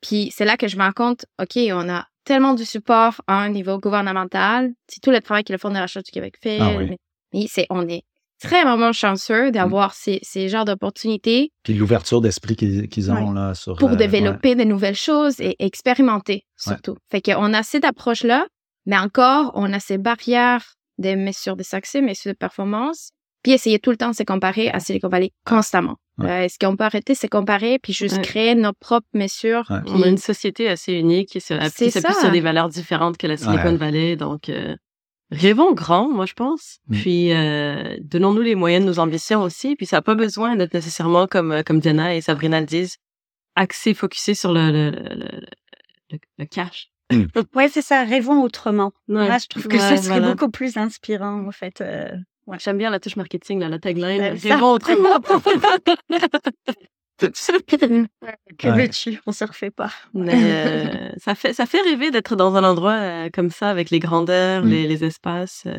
Puis c'est là que je me rends compte, OK, on a tellement de support à un niveau gouvernemental. C'est tout le travail que le Fonds de recherche du Québec fait. Ah mais c'est, on est très vraiment chanceux mmh. d'avoir ces, ces genres d'opportunités. Puis l'ouverture d'esprit qu'ils ont là sur. Pour euh, développer de nouvelles choses et expérimenter surtout. Fait qu'on a cette approche-là, mais encore, on a ces barrières des mesures de succès, mesures de performance, puis essayer tout le temps de se comparer à Silicon Valley constamment. Euh, est-ce qu'on peut arrêter de se comparer puis juste créer nos propres mesures? On a une société assez unique qui s'appuie sur des valeurs différentes que la Silicon Valley, donc. Euh, Rêvons grand, moi je pense. Puis euh, donnons-nous les moyens de nos ambitions aussi. Puis ça n'a pas besoin d'être nécessairement comme euh, comme Diana et Sabrina le disent, axé, focusé sur le le, le, le, cash. Mm. ouais, c'est ça. Rêvons autrement. Moi, je trouve que ça serait beaucoup plus inspirant en fait. Euh, ouais. J'aime bien la touche marketing, là, la tagline. Rêvons autrement. que veux-tu? On se refait pas. Euh, ça fait ça fait rêver d'être dans un endroit euh, comme ça avec les grandeurs, mm. les, espaces. Euh,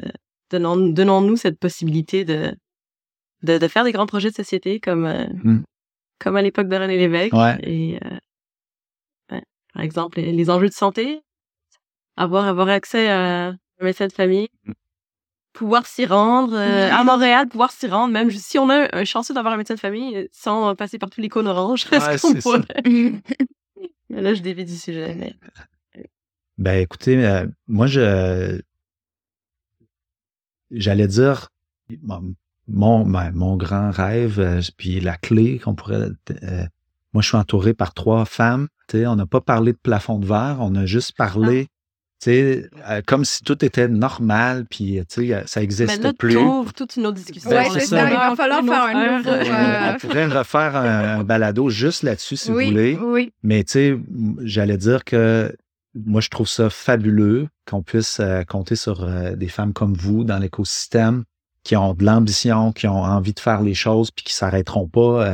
donnons-nous cette possibilité de, de, faire des grands projets de société comme mm. comme à l'époque de René Lévesque. Et par exemple les, enjeux de santé, avoir avoir accès à un médecin de famille. Pouvoir s'y rendre euh, à Montréal, pouvoir s'y rendre, même si on a un chanceux d'avoir un médecin de famille euh, sans passer par tous les cônes oranges, est-ce qu'on là, je dévie du sujet. Mais... Ben, écoutez, euh, moi, je j'allais dire mon, ben, mon grand rêve, puis la clé qu'on pourrait. moi, je suis entouré par trois femmes. On n'a pas parlé de plafond de verre, on a juste parlé sais, euh, comme si tout était normal, puis tu sais, ça n'existe plus. Mais ouvre toute une autre discussion. Ben, oui, c'est ça. Il va falloir faire un nouveau. Euh... On pourrait refaire un, balado juste là-dessus, si oui, vous voulez. Oui. Mais tu sais, j'allais dire que moi, je trouve ça fabuleux qu'on puisse euh, compter sur euh, des femmes comme vous dans l'écosystème qui ont de l'ambition, qui ont envie de faire les choses, puis qui s'arrêteront pas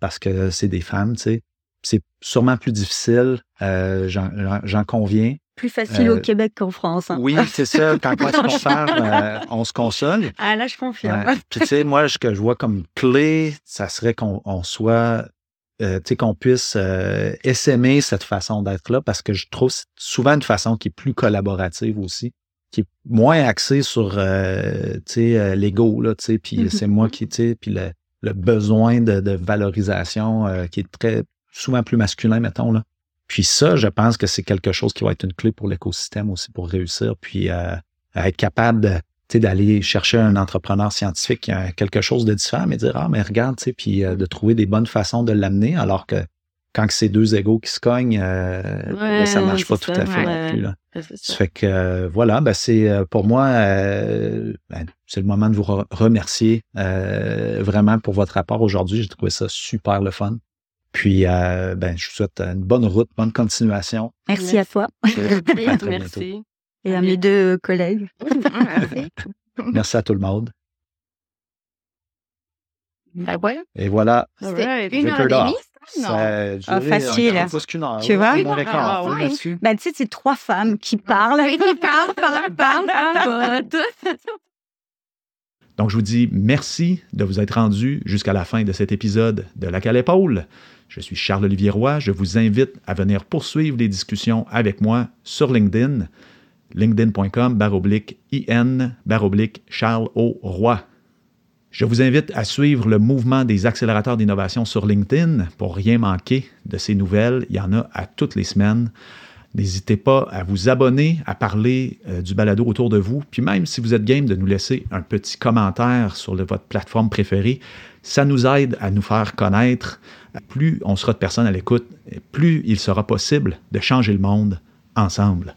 parce que c'est des femmes, tu sais. C'est sûrement plus difficile, j'en conviens, plus facile au euh, Québec qu'en France. Hein. Oui, c'est ça. Quand on se faire, euh, on se console. Ah là, je confirme. tu sais, moi, ce que je vois comme clé, ça serait qu'on soit, euh, tu sais, qu'on puisse essaimer cette façon d'être là, parce que je trouve souvent une façon qui est plus collaborative aussi, qui est moins axée sur, tu sais, l'ego là, tu sais, puis mm-hmm. c'est moi qui, tu sais, puis le, le, besoin de, de valorisation qui est très souvent plus masculin, mettons là. Puis ça, je pense que c'est quelque chose qui va être une clé pour l'écosystème aussi pour réussir, puis euh, être capable d'aller chercher un entrepreneur scientifique qui a quelque chose de différent, mais dire ah mais regarde, tu sais, puis euh, de trouver des bonnes façons de l'amener, alors que quand c'est deux égaux qui se cognent, euh, ça marche pas tout à fait non plus. Là. Ça fait que voilà, ben c'est pour moi, ben, c'est le moment de vous remercier vraiment pour votre rapport aujourd'hui. J'ai trouvé ça super le fun. Puis, euh, ben, je vous souhaite une bonne route, bonne continuation. Merci, à toi. Merci. Et à mes deux collègues. Merci à tout le monde. Ben ouais. Et voilà. C'était une heure et demie. Non? Ah, facile. Heure, tu vois? Ah, ben, tu sais, c'est trois femmes qui parlent. qui parlent, parlent, parlent. Donc, je vous dis merci de vous être rendu jusqu'à la fin de cet épisode de La Cale Épaule. Je suis Charles-Olivier Roy. Je vous invite à venir poursuivre les discussions avec moi sur LinkedIn, linkedin.com baroblique IN Charles O. Roy. Je vous invite à suivre le mouvement des accélérateurs d'innovation sur LinkedIn pour rien manquer de ces nouvelles. Il y en a à toutes les semaines. N'hésitez pas à vous abonner, à parler euh, du balado autour de vous. Puis même si vous êtes game de nous laisser un petit commentaire sur votre plateforme préférée, ça nous aide à nous faire connaître. Plus on sera de personnes à l'écoute, plus il sera possible de changer le monde ensemble.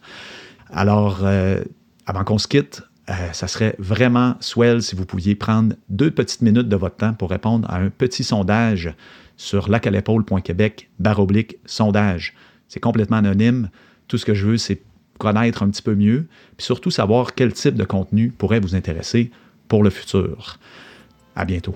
Alors, euh, avant qu'on se quitte, euh, ça serait vraiment swell si vous pouviez prendre deux petites minutes de votre temps pour répondre à un petit sondage sur lacalepaule.québec baroblique sondage. C'est complètement anonyme. Tout ce que je veux, c'est connaître un petit peu mieux, puis surtout savoir quel type de contenu pourrait vous intéresser pour le futur. À bientôt.